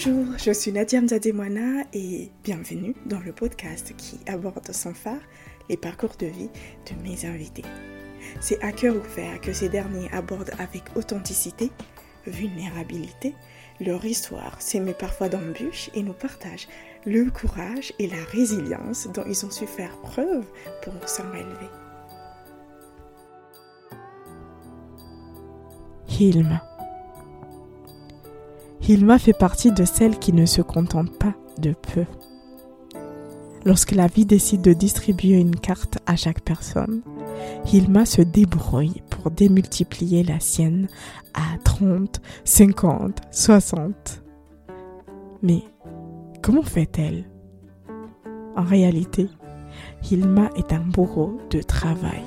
Bonjour, je suis Nadia Mzademwana et bienvenue dans le podcast qui aborde sans phare les parcours de vie de mes invités. C'est à cœur ouvert que ces derniers abordent avec authenticité, vulnérabilité, leur histoire s'émet parfois d'embûches et nous partagent le courage et la résilience dont ils ont su faire preuve pour s'en relever. Hilma. Hilma fait partie de celles qui ne se contentent pas de peu. Lorsque la vie décide de distribuer une carte à chaque personne, Hilma se débrouille pour démultiplier la sienne à 30, 50, 60. Mais comment fait-elle? En réalité, Hilma est un bourreau de travail.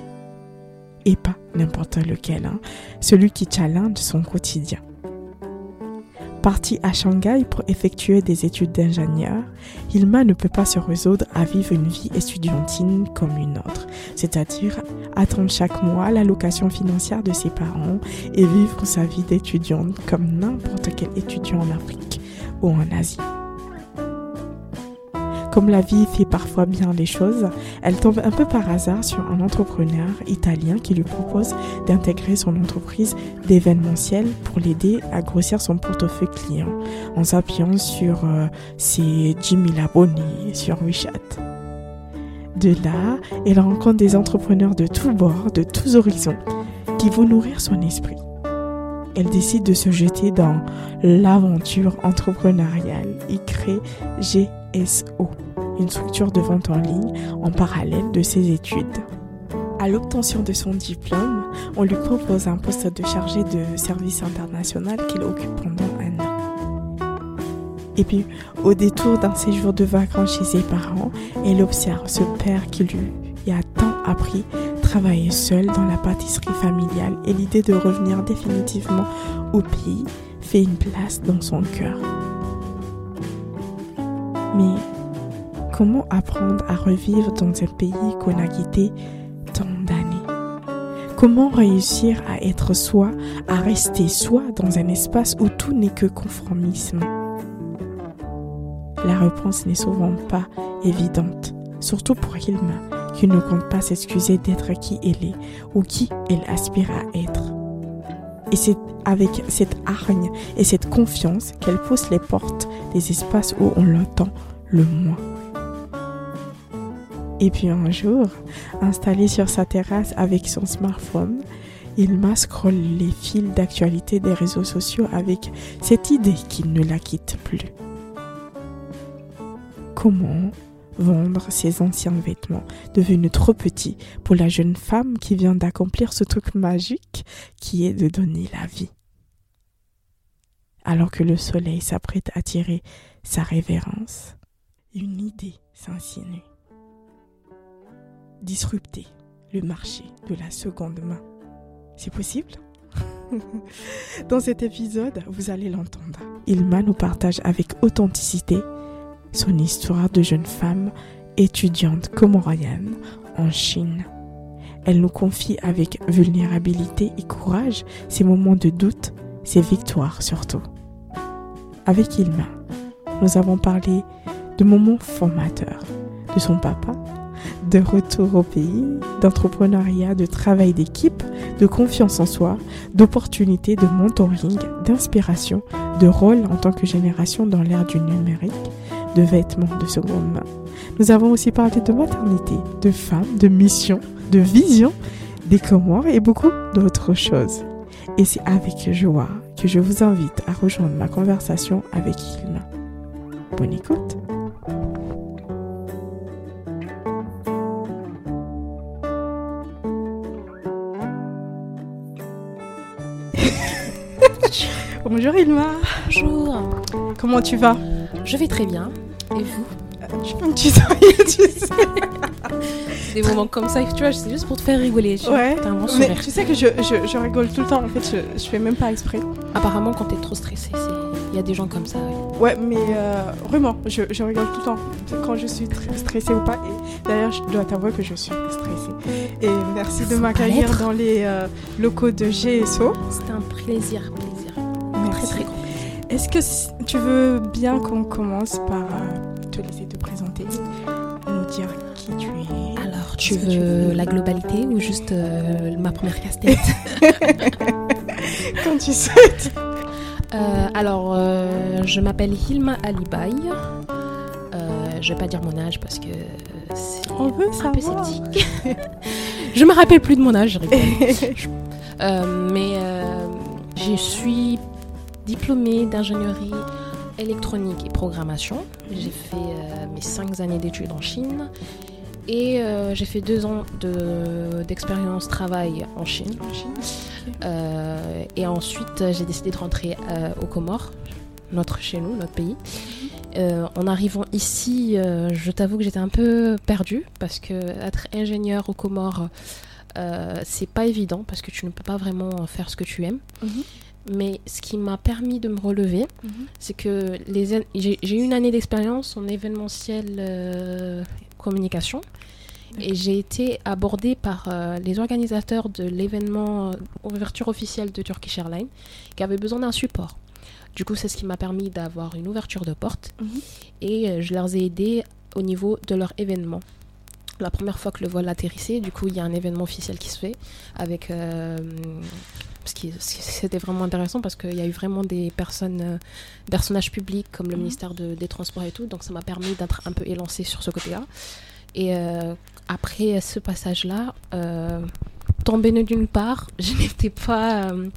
Et pas n'importe lequel, hein, celui qui challenge son quotidien. Parti à Shanghai pour effectuer des études d'ingénieur, Hilma ne peut pas se résoudre à vivre une vie estudiantine comme une autre, c'est-à-dire attendre chaque mois l'allocation financière de ses parents et vivre sa vie d'étudiante comme n'importe quel étudiant en Afrique ou en Asie. Comme la vie fait parfois bien les choses, elle tombe un peu par hasard sur un entrepreneur italien qui lui propose d'intégrer son entreprise d'événementiel pour l'aider à grossir son portefeuille client en s'appuyant sur euh, ses Jimmy abonnés sur WeChat. De là, elle rencontre des entrepreneurs de tous bords, de tous horizons, qui vont nourrir son esprit. Elle décide de se jeter dans l'aventure entrepreneuriale et crée GSO, une structure de vente en ligne en parallèle de ses études. À l'obtention de son diplôme, on lui propose un poste de chargé de service international qu'il occupe pendant un an. Et puis, au détour d'un séjour de vacances chez ses parents, elle observe ce père qui lui a tant appris travailler seul dans la pâtisserie familiale et l'idée de revenir définitivement au pays fait une place dans son cœur. Mais comment apprendre à revivre dans un pays qu'on a quitté tant d'années? Comment réussir à être soi, à rester soi dans un espace où tout n'est que conformisme? La réponse n'est souvent pas évidente, surtout pour Hilma, qui ne compte pas s'excuser d'être qui elle est ou qui elle aspire à être. Et c'est avec cette hargne et cette confiance qu'elle pousse les portes des espaces où on l'entend le moins. Et puis un jour, installé sur sa terrasse avec son smartphone, il scrolle les fils d'actualité des réseaux sociaux avec cette idée qu'il ne la quitte plus. Comment vendre ses anciens vêtements, devenus trop petits pour la jeune femme qui vient d'accomplir ce truc magique qui est de donner la vie. Alors que le soleil s'apprête à tirer sa révérence, une idée s'insinue. Disrupter le marché de la seconde main. C'est possible? Dans cet épisode, vous allez l'entendre. Ilma nous partage avec authenticité son histoire de jeune femme étudiante comorienne en Chine. Elle nous confie avec vulnérabilité et courage ses moments de doute, ses victoires surtout. Avec Ilma, nous avons parlé de moments formateurs, de son papa, de retour au pays, d'entrepreneuriat, de travail d'équipe, de confiance en soi, d'opportunités, de mentoring, d'inspiration, de rôle en tant que génération dans l'ère du numérique, de vêtements de seconde main. Nous avons aussi parlé de maternité, de femmes, de mission, de vision, des Comores et beaucoup d'autres choses. Et c'est avec joie que je vous invite à rejoindre ma conversation avec Hilma. Bonne écoute. Bonjour Ilma. Bonjour. Comment tu vas? Je vais très bien. Et vous Je peux me tutoyer, tu sais. Des moments comme ça, tu vois, c'est juste pour te faire rigoler. Tu Ouais. Un bon Mais sourire. tu sais que je, je, je rigole tout le temps, en fait, je, je fais même pas exprès. Apparemment, quand t'es trop stressé, c'est- il y a des gens comme ça. ouais. Ouais, mais euh, vraiment, je, je rigole tout le temps quand je suis très stressée ou pas. Et d'ailleurs, je dois t'avouer que je suis stressée. Et merci de m'accueillir dans les euh, locaux de GSO. C'était un plaisir, plaisir. Très Merci. très grand. Est-ce que si- tu veux bien qu'on commence par euh, te laisser te présenter, nous dire qui tu es? Alors, tu veux la globalité ou juste euh, ma première casse-tête Quand tu souhaites. Euh, Alors, euh, je m'appelle Hilma Alibaï. Je vais pas dire mon âge parce que c'est un peu sceptique. je me rappelle plus de mon âge, je rigole. Mais je suis diplômée d'ingénierie électronique et programmation. J'ai fait euh, mes cinq années d'études en Chine et euh, j'ai fait deux ans de- d'expérience travail en Chine. Euh, et ensuite, j'ai décidé de rentrer aux Comores, notre chez nous, notre pays. Euh, en arrivant ici, euh, je t'avoue que j'étais un peu perdue parce que être ingénieur aux Comores, euh, c'est pas évident parce que tu ne peux pas vraiment faire ce que tu aimes. Mhm. Mais ce qui m'a permis de me relever, Mhm. c'est que les an- j'ai eu une année d'expérience en événementiel euh, communication et j'ai été abordée par euh, les organisateurs de l'événement euh, ouverture officielle de Turkish Airlines qui avaient besoin d'un support. Du coup, c'est ce qui m'a permis d'avoir une ouverture de porte Mhm. et euh, je leur ai aidé au niveau de leur événement. La première fois que le vol atterrissait, du coup, il y a un événement officiel qui se fait avec. euh, ce qui, ce qui- c'était vraiment intéressant parce qu'il y a eu vraiment des personnes, euh, personnages publics comme le Mhm. ministère de- des Transports et tout, donc ça m'a permis d'être un peu élancée sur ce côté-là. Et euh, après ce passage-là, euh, tombé d'une part, je n'étais pas. euh,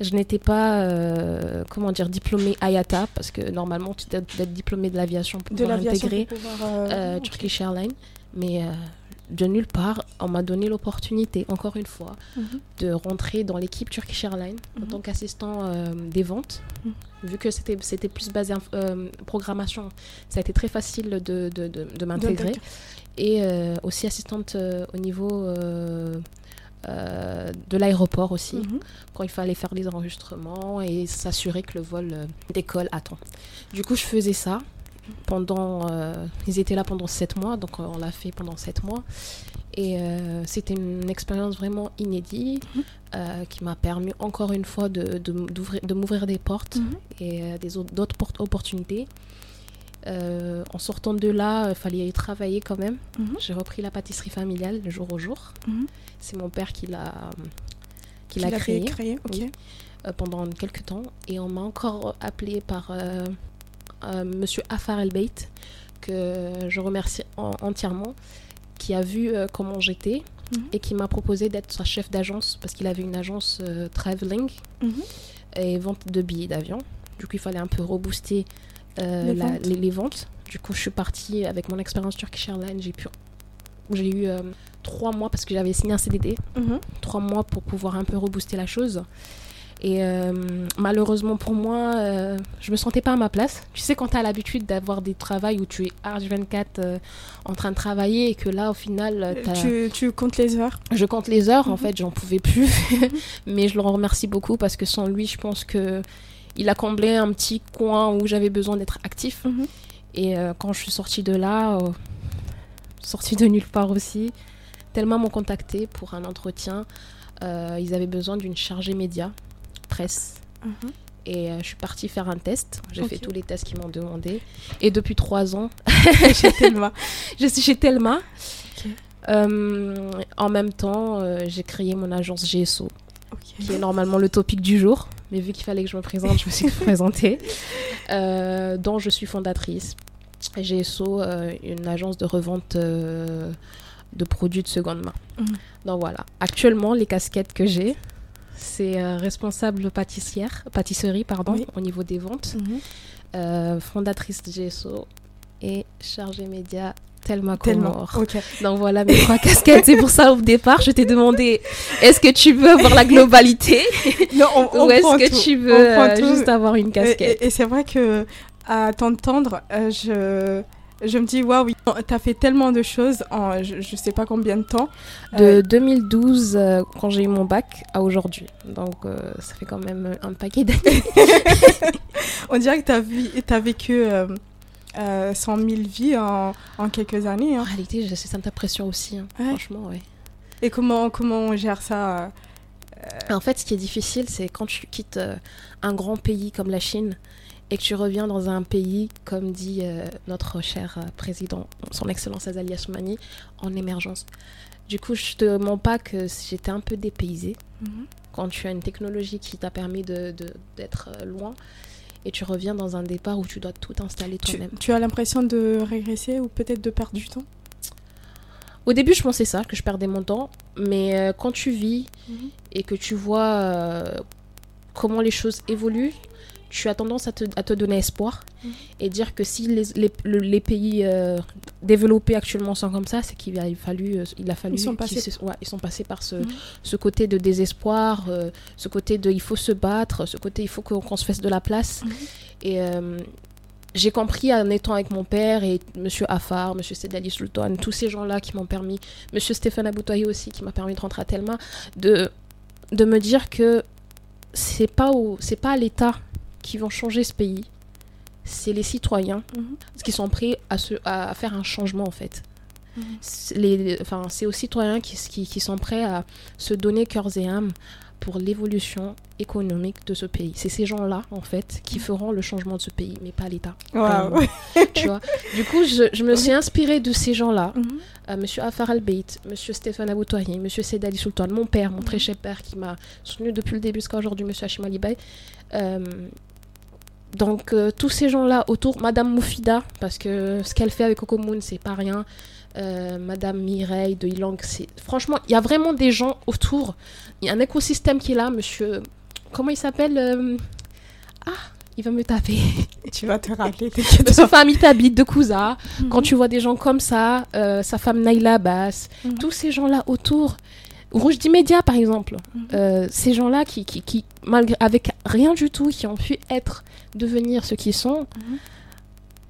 je n'étais pas, euh, comment dire, diplômée IATA, parce que normalement, tu dois être diplômée de l'aviation pour De pouvoir intégrer pour pouvoir, euh, euh, ok. Turkish Airlines. Mais euh, de nulle part, on m'a donné l'opportunité, encore une fois, Mhm. de rentrer dans l'équipe Turkish Airlines en Mhm. tant qu'assistant euh, des ventes. Mhm. Vu que c'était c'était plus basé en euh, programmation, ça a été très facile de, de, de, de m'intégrer. Et euh, aussi assistante au niveau de l'aéroport aussi, quand il fallait faire les enregistrements et s'assurer que le vol décolle à temps. Du coup, je faisais ça pendant. euh, ils étaient là pendant sept mois, donc euh, on l'a fait pendant sept mois. Et euh, c'était une expérience vraiment inédite Mhm. euh, qui m'a permis encore une fois de, de, m'ouvrir des portes Mhm. et des autres, d'autres portes- opportunités. En sortant de là, il fallait y travailler quand même. Mhm. J'ai repris la pâtisserie familiale le jour au jour. C'est mon père qui l'a, qui l'a créé créé, ok. Oui. pendant quelques temps. Et on m'a encore appelé par euh, Monsieur Afar El Beit, que je remercie en- entièrement, qui a vu euh, comment j'étais Mhm. et qui m'a proposé d'être sa chef d'agence parce qu'il avait une agence euh, traveling Mhm. et vente de billets d'avion. Du coup, il fallait un peu rebooster Les la- ventes. les, les ventes. Du coup, je suis partie avec mon expérience Turkish Airlines. J'ai pu, j'ai eu trois mois parce que j'avais signé un CDD, Mhm. trois mois pour pouvoir un peu rebooster la chose. Et euh, malheureusement pour moi, euh, je me sentais pas à ma place. Tu sais, quand tu as l'habitude d'avoir des travails où tu es H24 euh, en train de travailler et que là, au final, euh, Tu, tu comptes les heures? Je compte les heures, en Mhm. fait, j'en pouvais plus. Mais je le remercie beaucoup parce que sans lui, je pense que il a comblé un petit coin où j'avais besoin d'être actif. Mhm. Et quand je suis sortie de là, euh, sortie de nulle part aussi, tellement m'ont contacté pour un entretien. Ils avaient besoin d'une chargée média, presse. Mhm. Et euh, je suis partie faire un test. J'ai fait tous les tests qu'ils m'ont demandé. Et depuis trois ans, Chez Thelma. je suis chez Telma. Ok. Euh, en même temps, euh, j'ai créé mon agence GSO, qui est normalement le topic du jour. Mais vu qu'il fallait que je me présente, je me suis présentée. Dont je suis fondatrice. GSO, une agence de revente de produits de seconde main. Mhm. Donc voilà. Actuellement, les casquettes que j'ai, c'est euh, responsable pâtissière, pâtisserie pardon, Oui. au niveau des ventes, euh, fondatrice de GSO et chargée média Tellement. Comore. Ok. Donc voilà mes trois casquettes. C'est pour ça au départ, je t'ai demandé est-ce que tu veux avoir la globalité? Non, on, on ou est-ce que tout. tu veux euh, juste avoir une Et- casquette? Et, et c'est vrai que à t'entendre, euh, je, je me dis waouh, oui, t'as fait tellement de choses en je, je sais pas combien de temps. De Euh, 2012, euh, quand j'ai eu mon bac, à aujourd'hui. Donc euh, ça fait quand même un paquet d'années. on dirait que t'as vu, t'as vécu euh, euh, 100 000 vies en, en quelques années. En hein. réalité, j'ai cette impression aussi. hein. Ouais. Franchement, ouais. Et comment comment on gère ça euh, En fait, ce qui est difficile, c'est quand tu quittes euh, un grand pays comme la Chine et que tu reviens dans un pays, comme dit euh, notre cher euh, président, son Excellence Azali Assoumani, en émergence. Du coup, je te mens pas que j'étais un peu dépaysée. Mhm. Quand tu as une technologie qui t'a permis d'être de, d'être euh, loin et tu reviens dans un départ où tu dois tout installer toi-même. tu as l'impression de régresser ou peut-être de perdre du temps? Au début, je pensais ça, que je perdais mon temps. Mais quand tu vis Mhm. et que tu vois euh, comment les choses évoluent, tu as tendance à te, à te donner espoir Mhm. et dire que si les, les, le- les pays euh, développés actuellement sont comme ça, c'est qu'il a fallu, euh, il a fallu Ils sont passés- se- ouais, ils sont passés par ce, Mhm. ce côté de désespoir, euh, ce côté de il faut se battre, ce côté il faut qu'on qu'on se fasse de la place. Mhm. Et j'ai compris en étant avec mon père et Monsieur Afar, Monsieur Sedali Sultan, tous ces gens-là qui m'ont permis, Monsieur Stéphane Aboutahi aussi qui m'a permis de rentrer à Telma, de, de me dire que c'est pas au, c'est pas l'État qui vont changer ce pays, c'est les citoyens Mhm. qui sont prêts à, se, à, faire un changement en fait. Mhm. C'est les, enfin, c'est aux citoyens qui, qui, qui sont prêts à se donner cœurs et âme pour l'évolution économique de ce pays. C'est ces gens-là, en fait, qui feront le changement de ce pays, mais pas l'État. Waouh. tu vois. Du coup, je, je me suis inspirée de ces gens-là. Mhm. Euh, Monsieur Afar Al-Beit, Monsieur Stéphane Aboutouahi, Monsieur Sedali Sultan, mon père, mon très cher père qui m'a soutenu depuis le début jusqu'à aujourd'hui, Monsieur Hachim Ali Bey. Euh, donc, euh, tous ces gens-là autour, Madame Moufida, parce que ce qu'elle fait avec Coco Moon, c'est pas rien. Euh, Madame Mireille de Ilang, c'est. Franchement, il y a vraiment des gens autour. Il y a un écosystème qui est là, Monsieur. Comment il s'appelle euh, Ah, il va me taper. Tu vas te rappeler, Monsieur Fahmi Tabit de Kouza. pas. Quand tu vois des gens comme ça, sa femme Naila Abbas, Mhm. tous ces gens-là autour, Rouge d'Immédiat par exemple, Mhm. ces gens-là qui, qui, qui, malgré, avec rien du tout, qui ont pu être, devenir ce qu'ils sont, Mhm.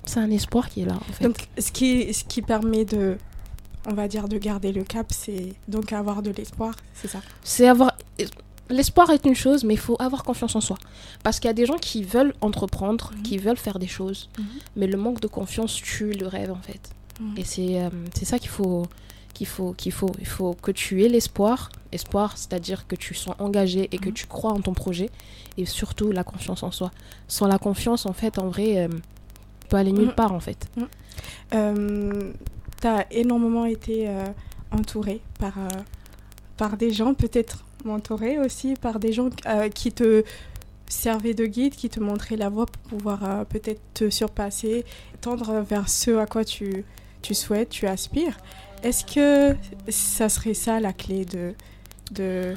c'est un espoir qui est là en fait. Donc, ce qui, ce qui permet de, on va dire, de garder le cap, c'est donc avoir de l'espoir, c'est ça? C'est avoir. L'espoir est une chose, mais il faut avoir confiance en soi. Parce qu'il y a des gens qui veulent entreprendre, Mhm. qui veulent faire des choses, Mhm. mais le manque de confiance tue le rêve en fait. Et c'est euh, c'est ça qu'il faut qu'il faut qu'il faut il faut que tu aies l'espoir, espoir, c'est-à-dire que tu sois engagé et que Mhm. tu crois en ton projet et surtout la confiance en soi. Sans la confiance en fait en vrai euh, tu peux aller nulle Mhm. part en fait. Euh, T'as énormément été euh, entouré par, euh, par des gens, peut-être mentoré aussi par des gens euh, qui te servaient de guide, qui te montraient la voie pour pouvoir peut-être te surpasser, tendre vers ce à quoi tu, tu souhaites, tu aspires. Est-ce que ça serait ça la clé de de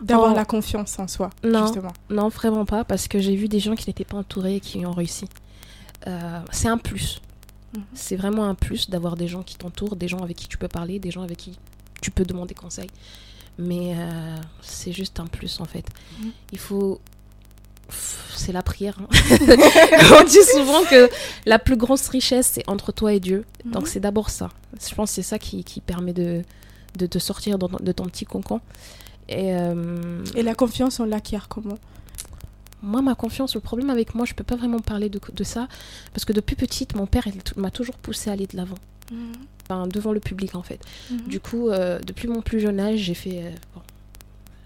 d'avoir la confiance en soi, Non. justement? Non, vraiment pas parce que j'ai vu des gens qui n'étaient pas entourés et qui ont réussi. Euh, c'est un plus. Mhm. C'est vraiment un plus d'avoir des gens qui t'entourent, des gens avec qui tu peux parler, des gens avec qui tu peux demander conseil. Mais euh, c'est juste un plus en fait. Mhm. Il faut. C'est la prière. hein. On dit souvent que la plus grosse richesse, c'est entre toi et Dieu. Donc Mhm. c'est d'abord ça. Je pense que c'est ça qui, qui permet de, de te sortir de ton petit concon. Et, euh, Et la confiance, on l'acquiert comment? Moi, ma confiance, le problème avec moi, je peux pas vraiment parler de, de ça. Parce que depuis petite, mon père m'a toujours poussé à aller de l'avant. Enfin, devant le public, en fait. Mhm. Du coup, euh, depuis mon plus jeune âge, j'ai fait. euh, bon,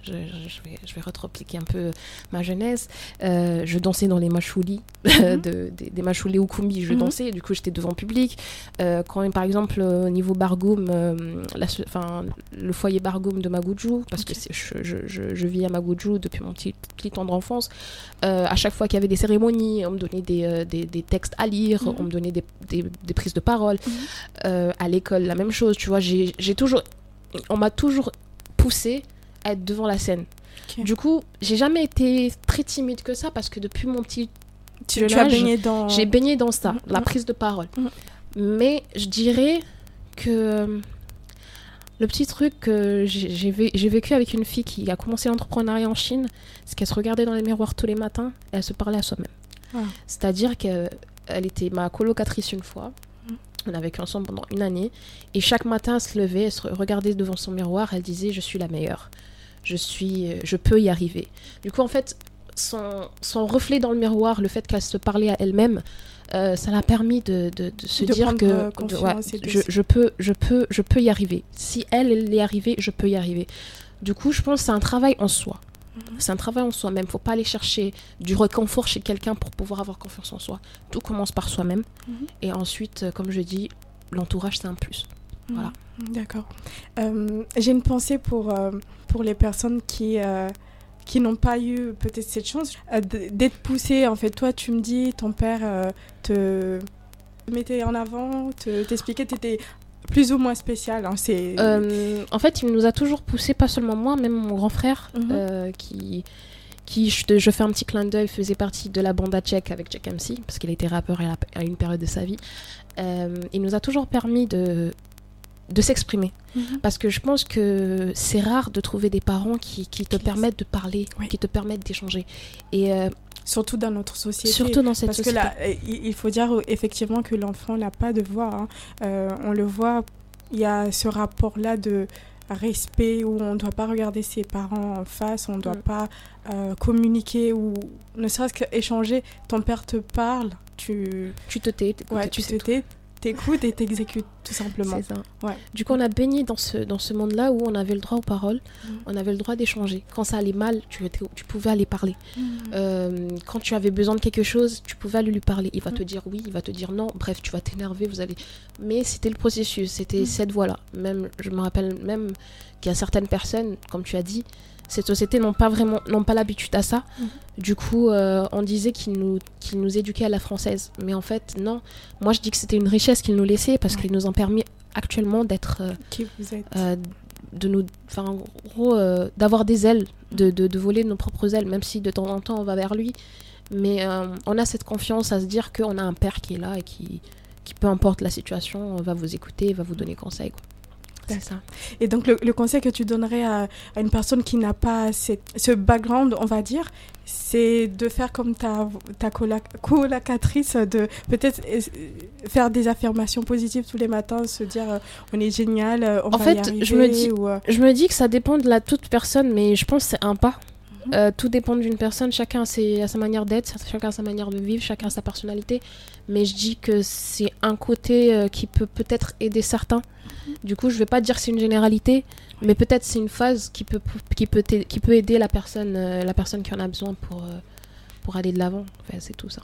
je, vais, je vais retropiquer un peu ma jeunesse. Euh, je dansais dans les machoulis, Mhm. de, des, des machoulis Okumbi, je Mhm. dansais. Du coup, j'étais devant public. Euh, quand, par exemple, au niveau Bargoum, euh, la le foyer Bargoum de Magoudjou, parce que je, je, vis à Magoudjou depuis mon petit, petit temps d'enfance, euh, à chaque fois qu'il y avait des cérémonies, on me donnait des, des, des textes à lire, Mhm. on me donnait des, prises de parole. À l'école, la même chose, tu vois. J'ai toujours. On m'a toujours poussé à être devant la scène. Du coup, j'ai jamais été très timide que ça parce que depuis mon petit. Tu, tu as âge, baigné dans... J'ai baigné dans ça, Mhm. la prise de parole. Mhm. Mais je dirais que. euh, Le petit truc que j'ai j'ai vé- j'ai vécu avec une fille qui a commencé l'entrepreneuriat en Chine, c'est qu'elle se regardait dans les miroirs tous les matins et elle se parlait à soi-même. Ah. C'est-à-dire qu'elle était ma colocatrice une fois. On a vécu ensemble pendant une année. Et chaque matin, elle se levait, elle se regardait devant son miroir, elle disait Je suis la meilleure. Je, suis, euh, je peux y arriver. Du coup, en fait, son, son reflet dans le miroir, le fait qu'elle se parlait à elle-même, euh, ça l'a permis de, de- de se De dire que euh, de- je, peux, je, peux, je peux y arriver. Si elle, est arrivée, je peux y arriver. Du coup, je pense que c'est un travail en soi. C'est un travail en soi-même. Faut pas aller chercher du réconfort chez quelqu'un pour pouvoir avoir confiance en soi. Tout commence par soi-même. Mhm. Et ensuite, comme je dis, l'entourage, c'est un plus. Voilà. D'accord. Euh, J'ai une pensée pour, euh, pour les personnes qui, euh, qui n'ont pas eu peut-être cette chance d'être poussées. En fait, toi, tu me dis, ton père te mettait en avant, te- t'expliquait, tu étais plus ou moins spécial. hein, en fait, il nous a toujours poussé, pas seulement moi, même mon grand frère, Mhm. qui, qui je, fais un petit clin d'œil, faisait partie de la bande à Tchèque avec Jack MC, parce qu'il était rappeur à, la- à une période de sa vie. Euh, il nous a toujours permis de, de s'exprimer. Mhm. Parce que je pense que c'est rare de trouver des parents qui, qui te permettent de parler, Oui. qui te permettent d'échanger. Et euh, Surtout dans notre société. surtout dans cette Parce que société. là, euh, il il faut dire euh, effectivement que l'enfant n'a pas de voix. hein. Euh, on le voit, il y a ce rapport-là de respect où on ne doit pas regarder ses parents en face, on ne doit Mm. pas euh, communiquer ou ne serait-ce qu'échanger. Ton père te parle, tu, tu te tais, t'écoutes ouais, et tu sais te tais, t'écoutes et t'exécutes tout simplement. C'est ça. Ouais. Du coup, on a baigné dans ce, dans ce monde-là où on avait le droit aux paroles, Mhm. on avait le droit d'échanger. Quand ça allait mal, tu, tu pouvais aller parler. Euh, quand tu avais besoin de quelque chose, tu pouvais aller lui parler. Il va te Mm. dire oui, il va te dire non. Bref, tu vas t'énerver, vous allez. Mais c'était le processus, c'était Mm. cette voie-là. Même, je me rappelle même qu'il y a certaines personnes, comme tu as dit, cette société n'ont pas vraiment, n'ont pas l'habitude à ça. Mhm. Du coup, euh, on disait qu'ils nous, qu'ils nous éduquaient à la française. Mais en fait, non. Moi, je dis que c'était une richesse qu'ils nous laissaient parce Ouais. qu'ils nous ont permis actuellement d'être euh, Qui vous êtes euh, de nous enfin en gros euh, d'avoir des ailes de, de, de voler nos propres ailes même si de temps en temps on va vers lui mais euh, on a cette confiance à se dire qu'on a un père qui est là et qui qui peu importe la situation va vous écouter va vous donner conseil quoi. C'est ça Et donc, le, le conseil que tu donnerais à, à une personne qui n'a pas cette- ce background, on va dire, c'est de faire comme ta, ta colocatrice, de peut-être euh, faire des affirmations positives tous les matins, se dire euh, on est génial, euh, on En va fait, y arriver. je me dis- ou, euh, je me dis que ça dépend de la toute personne mais je pense que c'est un pas. Euh, tout dépend d'une personne, chacun a, sa manière d'être, chacun a sa manière de vivre, chacun a sa personnalité. Mais je dis que c'est un côté euh, qui peut peut-être aider certains. Du coup, je vais pas dire que c'est une généralité, mais peut-être c'est une phase qui peut, qui peut, qui peut aider la personne, euh, la personne qui en a besoin pour, pour aller de l'avant. Enfin, c'est tout ça.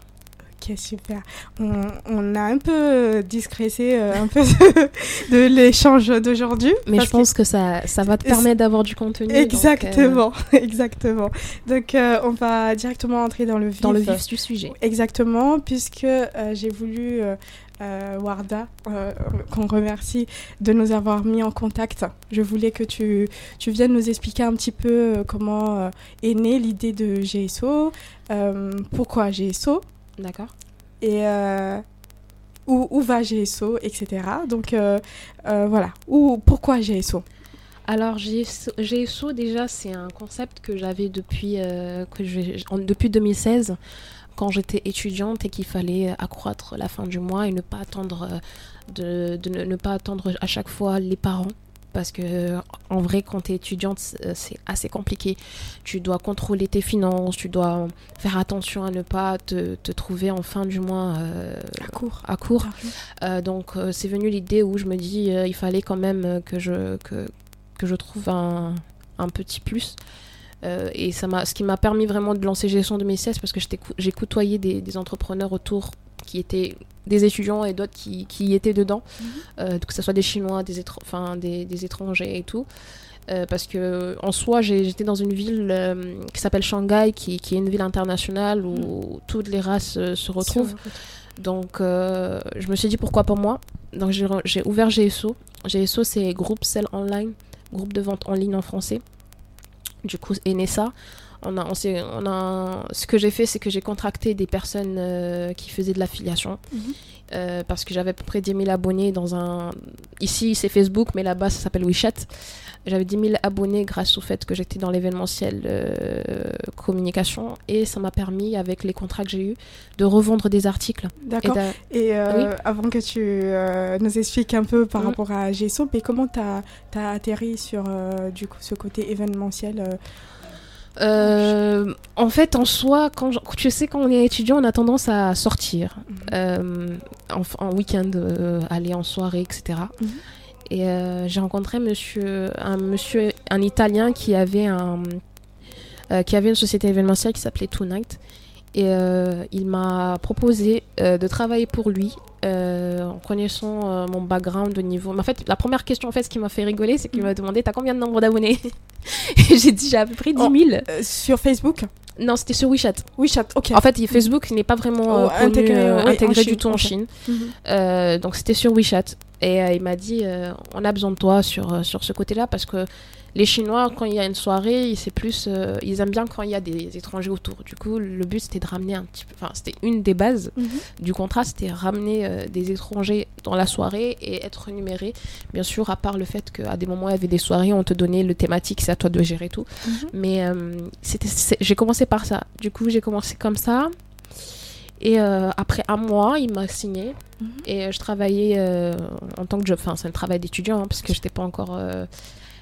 Ok, super. On, on a un peu discrécé euh, un peu de, l'échange d'aujourd'hui. Mais je pense que, ça, ça va te Et permettre d'avoir du contenu. donc, euh, Exactement, exactement. Donc, euh, on va directement entrer dans le vif. dans le vif du sujet. Exactement, puisque euh, j'ai voulu, euh, euh, Warda, euh, qu'on remercie de nous avoir mis en contact. Je voulais que tu, tu viennes nous expliquer un petit peu euh, comment euh, est née l'idée de GSO, euh, pourquoi GSO, D'accord. et euh, où, où va GSO, etc. Donc, euh, euh, voilà, où, pourquoi GSO Alors GSO, GSO, déjà c'est un concept que j'avais depuis, que en- depuis 2016 quand j'étais étudiante et qu'il fallait accroître la fin du mois et ne pas attendre de, de ne, ne pas attendre à chaque fois les parents parce que en vrai quand tu es étudiante c'est c'est assez compliqué. Tu dois contrôler tes finances tu dois faire attention à ne pas te, te trouver en fin du mois euh, À court. à court. Euh, donc euh, c'est venu l'idée où je me dis euh, il fallait quand même euh, que je que, que je trouve un, un petit plus. Euh, et ça m'a ce qui m'a permis vraiment de lancer en 2016 parce que j'ai côtoyé des, des entrepreneurs autour qui étaient des étudiants et d'autres qui, qui y étaient dedans Mhm. euh, que ce soit des chinois des, étr- enfin, des, des étrangers et tout Euh, parce que en soi j'étais dans une ville euh, qui s'appelle Shanghai qui, qui est une ville internationale où toutes les races euh, se retrouvent donc, je me suis dit pourquoi pas moi. Donc, j'ai ouvert GSO. GSO, c'est groupe Sell Online, groupe de vente en ligne en français. Du coup, est né ça. On a, on on a, ce que j'ai fait, c'est que j'ai contracté des personnes euh, qui faisaient de l'affiliation. Mhm. Euh, parce que j'avais à peu près 10 000 abonnés dans un. Ici, c'est Facebook, mais là-bas, ça s'appelle WeChat. J'avais 10 000 abonnés grâce au fait que j'étais dans l'événementiel euh, communication. Et ça m'a permis, avec les contrats que j'ai eus, de revendre des articles. D'accord. d'a- Et euh, avant que tu nous expliques un peu par Mhm. rapport à GSO, mais comment tu as, atterri sur du coup, ce côté événementiel euh, en fait, en soi, quand je- tu sais, quand on est étudiant, on a tendance à sortir Mhm. euh, en, en week-end, euh, aller en soirée, etc. Mhm. Et euh, j'ai rencontré monsieur, un monsieur, un Italien qui avait un, qui avait une société événementielle qui s'appelait Tonight. Et euh, il m'a proposé euh, de travailler pour lui euh, en connaissant mon background au niveau. Mais en fait, la première question, en fait, ce qui m'a fait rigoler, c'est qu'il m'a demandé T'as combien de nombre d'abonnés? J'ai dit J'ai à peu près 10 000. Euh, sur Facebook? Non, c'était sur WeChat. WeChat, ok. En fait, il- Facebook n'est pas vraiment Oh, connu, intégré, ouais, Chine, du tout en. Chine. Mhm. Euh, donc c'était sur WeChat. Et il m'a dit, on a besoin de toi sur, sur ce côté-là parce que les Chinois, quand il y a une soirée, c'est plus, euh, ils aiment bien quand il y a des étrangers autour. Du coup, le but c'était de ramener un petit peu, enfin c'était une des bases Mhm. du contrat, c'était ramener euh, des étrangers dans la soirée et être rémunérés. Bien sûr, à part le fait qu'à des moments il y avait des soirées, on te donnait le thématique, c'est à toi de gérer tout. Mhm. Mais euh, c'était, j'ai commencé par ça. Du coup, j'ai commencé comme ça. Et euh, après un mois, il m'a signé. Mhm. Et je travaillais euh, en tant que job. Enfin, c'est un travail d'étudiant, hein, parce que j'étais pas encore. euh,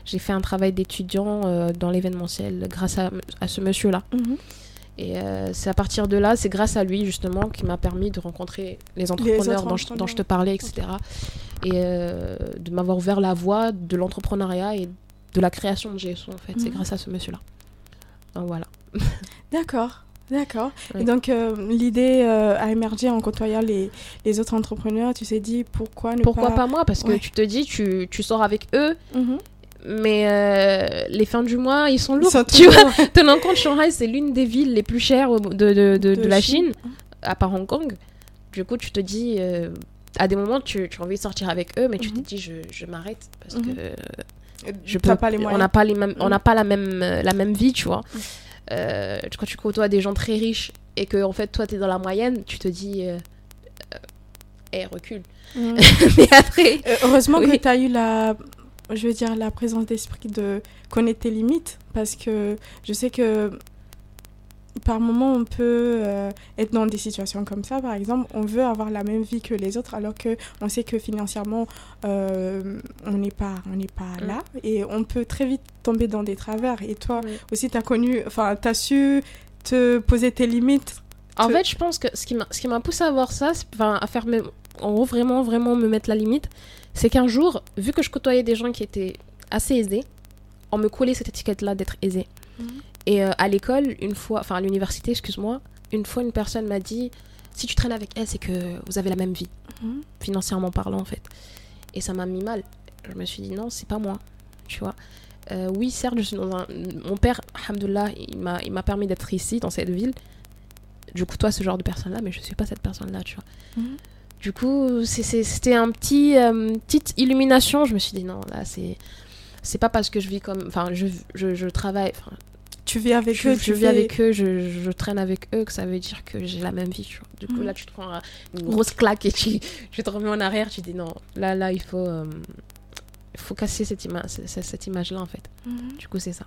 j'ai fait un travail d'étudiant euh, dans l'événementiel grâce à, à ce monsieur-là. Mhm. Et euh, c'est à partir de là, c'est grâce à lui justement qui m'a permis de rencontrer les entrepreneurs dont, je, dont je te parlais, etc. Et euh, de m'avoir ouvert la voie de l'entrepreneuriat et de la création de GSO en fait. C'est Mhm. grâce à ce monsieur-là. Donc voilà. D'accord. D'accord. Ouais. Et donc, euh, l'idée euh, a émergé en côtoyant les, les autres entrepreneurs. Tu t'es dit pourquoi ne Pourquoi pas. pas moi? Parce que Ouais. tu te dis, tu, tu sors avec eux, Mhm. Mais euh, les fins du mois, ils sont lourds. Ils sont tu vois Tenant compte, Shanghai, c'est l'une des villes les plus chères de, de, de, la Chine. Chine, à part Hong Kong. Du coup, tu te dis, euh, à des moments, tu, tu as envie de sortir avec eux, mais tu Mhm. te dis, je, je m'arrête parce Mhm. que je T'as peux pas les on n'a pas les mêmes, on Mhm. n'a pas la même, euh, la même vie, tu vois. Mhm. Euh, quand tu côtoies des gens très riches et que en fait, toi, tu es dans la moyenne, tu te dis, euh, euh, Eh, recule. Mhm. mais après, Euh, heureusement que tu as eu la, je veux dire, la présence d'esprit de connaître tes limites parce que je sais que par moment on peut euh, être dans des situations comme ça par exemple on veut avoir la même vie que les autres alors que on sait que financièrement euh, on n'est pas on n'est pas Mm. là et on peut très vite tomber dans des travers et toi Oui. aussi tu as connu enfin tu as su te poser tes limites En te- fait, je pense que ce qui m'a, poussé à voir ça, à faire me- en gros vraiment, vraiment me mettre la limite, c'est qu'un jour, vu que je côtoyais des gens qui étaient assez aisés, on me collait cette étiquette-là d'être aisé. Mhm. Et euh, à l'école, une fois, enfin à l'université, excuse-moi, une fois une personne m'a dit, si tu traînes avec elle, c'est que vous avez la même vie, Mhm. financièrement parlant en fait. Et ça m'a mis mal. Je me suis dit non, c'est pas moi, tu vois. Euh, oui, certes, je suis dans un... Mon père, alhamdoulilah, il m'a, il m'a permis d'être ici, dans cette ville. Je côtoie ce genre de personne-là, mais je suis pas cette personne-là, tu vois. Mhm. Du coup, c'était un petit, euh, petite illumination. Je me suis dit, non, là, c'est... C'est pas parce que je vis comme... Enfin, je, je, je travaille... Tu vis avec je, eux je vis fais- avec eux, je, je traîne avec eux, que ça veut dire que j'ai la même vie, tu vois. Du coup, Mhm. là, tu te prends euh, une grosse claque et tu, tu te remets en arrière. Tu dis, non, là, là, il faut... euh, faut casser cette, ima cette, image-là, en fait. Mhm. Du coup, c'est ça.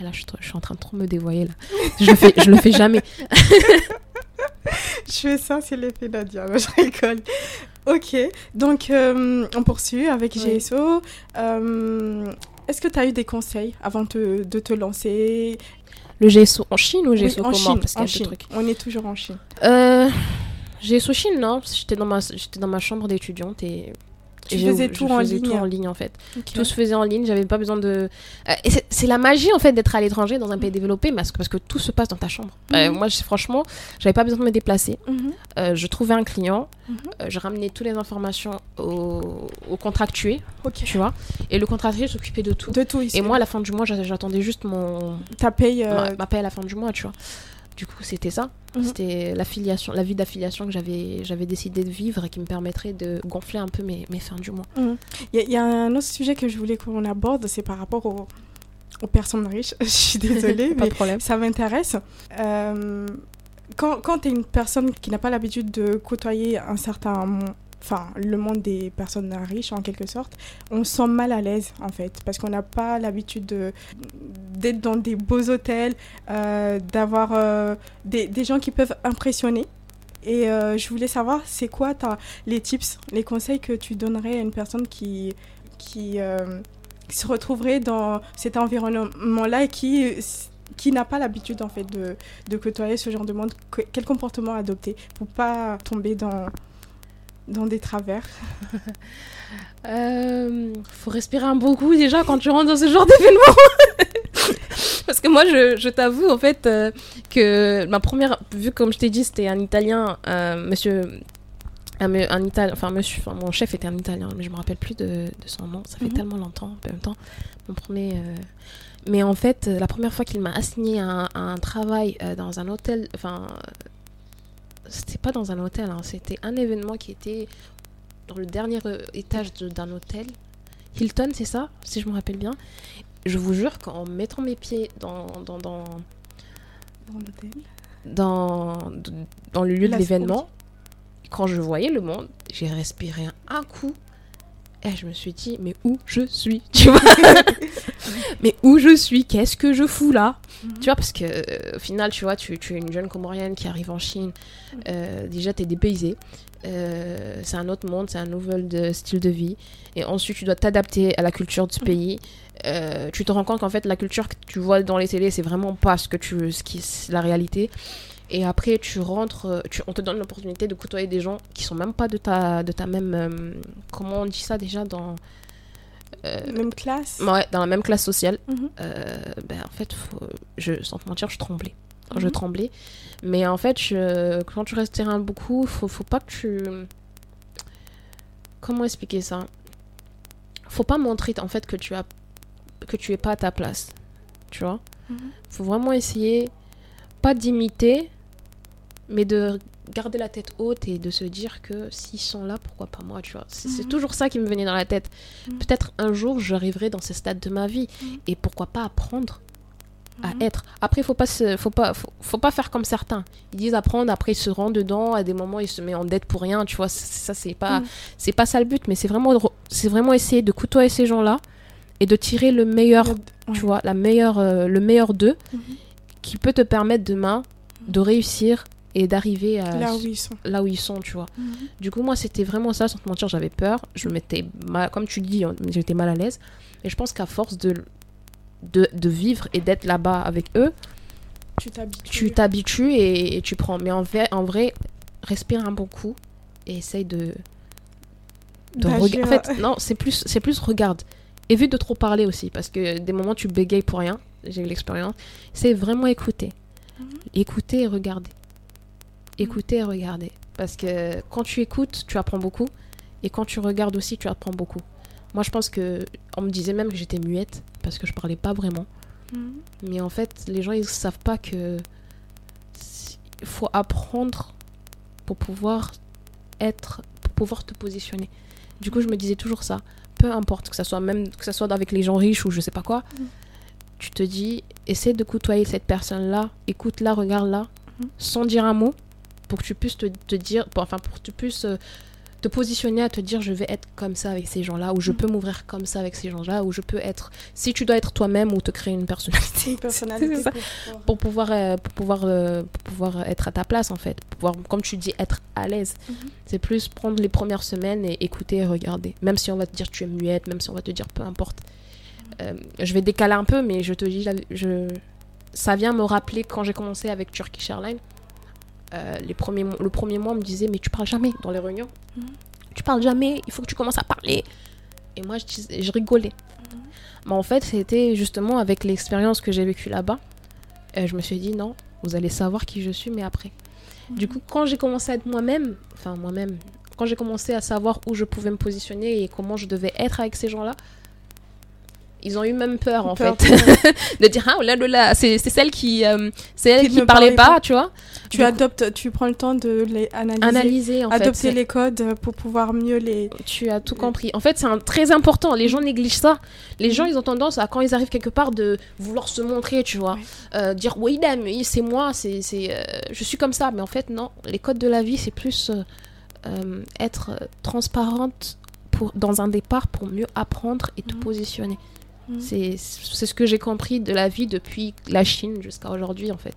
Et là, je, suis trop- je suis en train de trop me dévoyer, là. Je le fais, je le fais jamais. Je fais ça, c'est l'effet Nadia, je rigole. Ok, donc euh, on poursuit avec. GSO. Euh, Est-ce que tu as eu des conseils avant te- de te lancer? Le GSO en Chine ou GSO en comment? Chine, Parce en Chine. trucs. On est toujours en Chine. Euh, GSO Chine, non. J'étais dans ma, dans ma chambre d'étudiante et... Tu j'ai- faisais je tout en faisais ligne. tout en ligne, en fait. Tout se faisait en ligne, j'avais pas besoin de. Euh, et c'est- la magie en fait d'être à l'étranger dans un pays développé parce que, parce que tout se passe dans ta chambre. Euh, Mhm. moi, je- franchement, j'avais pas besoin de me déplacer. Mhm, Euh, je trouvais un client, Mhm. euh, je ramenais toutes les informations au, au contractué, tu vois, et le contractué s'occupait de tout. De tout ici. Et moi, à la fin du mois, j'a- j'attendais juste mon ta paye. ma, ma paie à la fin du mois, tu vois. Du coup, c'était ça. Mhm. C'était l'affiliation, la vie d'affiliation que j'avais, j'avais décidé de vivre et qui me permettrait de gonfler un peu mes, mes fins du mois. Il y, a- il y a un autre sujet que je voulais qu'on aborde, c'est par rapport aux, aux personnes riches. je suis désolée, Pas mais de problème. ça m'intéresse. Euh, quand quand tu es une personne qui n'a pas l'habitude de côtoyer un certain enfin le monde des personnes riches en quelque sorte, on se sent mal à l'aise en fait parce qu'on n'a pas l'habitude de d'être dans des beaux hôtels, euh, d'avoir euh, des, gens qui peuvent impressionner. Et euh, je voulais savoir, c'est quoi les tips, les conseils que tu donnerais à une personne qui, se retrouverait dans cet environnement-là et qui, n'a pas l'habitude en fait de, de côtoyer ce genre de monde? Que- Quel comportement adopter pour pas tomber dans, dans des travers Euh, faut respirer un bon coup déjà quand tu rentres dans ce genre d'événement. Parce que moi, je, je t'avoue, en fait, euh, que ma première. Vu comme je t'ai dit, c'était un Italien, euh, monsieur. Un, Italien. Enfin, monsieur. Enfin, mon chef était un Italien, mais je me rappelle plus de, de son nom. Ça fait Mhm. tellement longtemps. En même temps, mon premier. euh, Mais en fait, la première fois qu'il m'a assigné un, un travail euh, dans un hôtel. Enfin. C'était pas dans un hôtel, hein, c'était un événement qui était dans le dernier euh, étage de- d'un hôtel. Hilton, c'est ça, si je me rappelle bien. Je vous jure qu'en mettant mes pieds dans, dans, dans, Dans l'hôtel. dans, dans le lieu de l'événement, quand je voyais le monde, j'ai respiré un coup. Et je me suis dit, mais où je suis Tu vois Mais où je suis Qu'est-ce que je fous là Mhm. Tu vois, parce que euh, au final, tu vois, tu, tu es une jeune Comorienne qui arrive en Chine. Euh, déjà, tu es dépaysée. Euh, c'est un autre monde, c'est un nouvel de style de vie. Et ensuite, tu dois t'adapter à la culture de ce pays. Euh, tu te rends compte qu'en fait, la culture que tu vois dans les télés, c'est vraiment pas ce que tu, ce qui est la réalité. Et après, tu rentres, euh, tu, on te donne l'opportunité de côtoyer des gens qui sont même pas de ta, de ta même. euh, comment on dit ça déjà dans. euh, Même classe. ouais, dans la même classe sociale. Mhm. Euh, ben, en fait, faut- je, sans te mentir, je tremblais. Je Mhm. tremblais. Mais en fait, je- quand tu resternes beaucoup, faut, faut pas que tu. Comment expliquer ça? Faut pas montrer en fait que tu as que tu es pas à ta place. Tu vois? Mhm. Faut vraiment essayer, pas d'imiter, mais de garder la tête haute et de se dire que s'ils sont là, pourquoi pas moi, tu vois. C'est Mhm. toujours ça qui me venait dans la tête. Mhm. Peut-être un jour, j'arriverai dans ce stade de ma vie. Mhm. Et pourquoi pas apprendre à être. Après, faut pas se, faut pas, faut, faut pas faire comme certains. Ils disent apprendre, après ils se rendent dedans. À des moments, ils se mettent en dette pour rien. Tu vois, ça c'est pas, c'est pas ça le but. Mais c'est vraiment, c'est vraiment essayer de côtoyer ces gens-là et de tirer le meilleur, tu vois, la meilleure, euh, le meilleur d'eux, qui peut te permettre demain de réussir et d'arriver à Là où ils sont. là où ils sont, tu vois. Mhm. Du coup, moi, c'était vraiment ça, sans te mentir, j'avais peur. Je m'étais, mal- comme tu dis, hein, j'étais mal à l'aise. Et je pense qu'à force de, de, de vivre et d'être là-bas avec eux, Tu t'habitues. tu t'habitues et, et tu prends. Mais en vrai, en vrai, respire un bon coup et essaye de. de En fait, non, c'est plus, plus regarde. Évite de trop parler aussi, parce que des moments tu bégayes pour rien. J'ai eu l'expérience. C'est vraiment écouter. Mhm. Écouter et regarder. Écouter et regarder. Parce que quand tu écoutes, tu apprends beaucoup. Et quand tu regardes aussi, tu apprends beaucoup. Moi, je pense que. On me disait même que j'étais muette, parce que je parlais pas vraiment. Mhm. Mais en fait, les gens, ils savent pas que. Il faut apprendre pour pouvoir être. pour pouvoir te positionner. Du coup, je me disais toujours ça. Peu importe, que ça soit même que ça soit avec les gens riches ou je sais pas quoi, Mhm. tu te dis, essaie de côtoyer cette personne-là, écoute-la, regarde-la, Mhm. sans dire un mot, pour que tu puisses te, te dire, pour- enfin, pour que tu puisses euh, te positionner à te dire, je vais être comme ça avec ces gens-là, ou je Mhm. peux m'ouvrir comme ça avec ces gens-là, ou je peux être, si tu dois être toi-même ou te créer une personnalité Une personnalité ça. pour pouvoir- pour pouvoir, euh, pour, pouvoir, euh, pour pouvoir être à ta place en fait, pour pouvoir, comme tu dis, être à l'aise. Mhm. C'est plus prendre les premières semaines et écouter et regarder. Même si on va te dire tu es muette, même si on va te dire peu importe. Euh, je vais décaler un peu, mais je te dis, je... ça vient me rappeler quand j'ai commencé avec Turkish Airlines. Euh, les premiers, le premier mois, on me disait, mais tu parles jamais dans les réunions. Mhm. Tu parles jamais, il faut que tu commences à parler. Et moi, je, disais- je rigolais. Mhm. Mais en fait, c'était justement avec l'expérience que j'ai vécue là-bas. euh, je me suis dit, non, vous allez savoir qui je suis, mais après. Du coup, quand j'ai commencé à être moi-même, enfin moi-même, quand j'ai commencé à savoir où je pouvais me positionner et comment je devais être avec ces gens-là, ils ont eu même peur en Peur, fait de dire ah oh là là là c'est c'est celle qui euh, c'est elle Qui qui ne parlait parlait pas, pas. tu vois Tu Du coup, adoptes, tu prends le temps de les analyser. analyser en adopter les codes pour pouvoir mieux les. tu as tout compris en fait c'est très important les gens négligent ça les gens ils ont tendance à quand ils arrivent quelque part de vouloir se montrer tu vois. Euh, dire oui mais c'est moi c'est c'est euh, je suis comme ça mais en fait non les codes de la vie c'est plus euh, euh, être transparente pour dans un départ pour mieux apprendre et te Mhm. positionner Mhm. c'est c'est ce que j'ai compris de la vie depuis la Chine jusqu'à aujourd'hui en fait.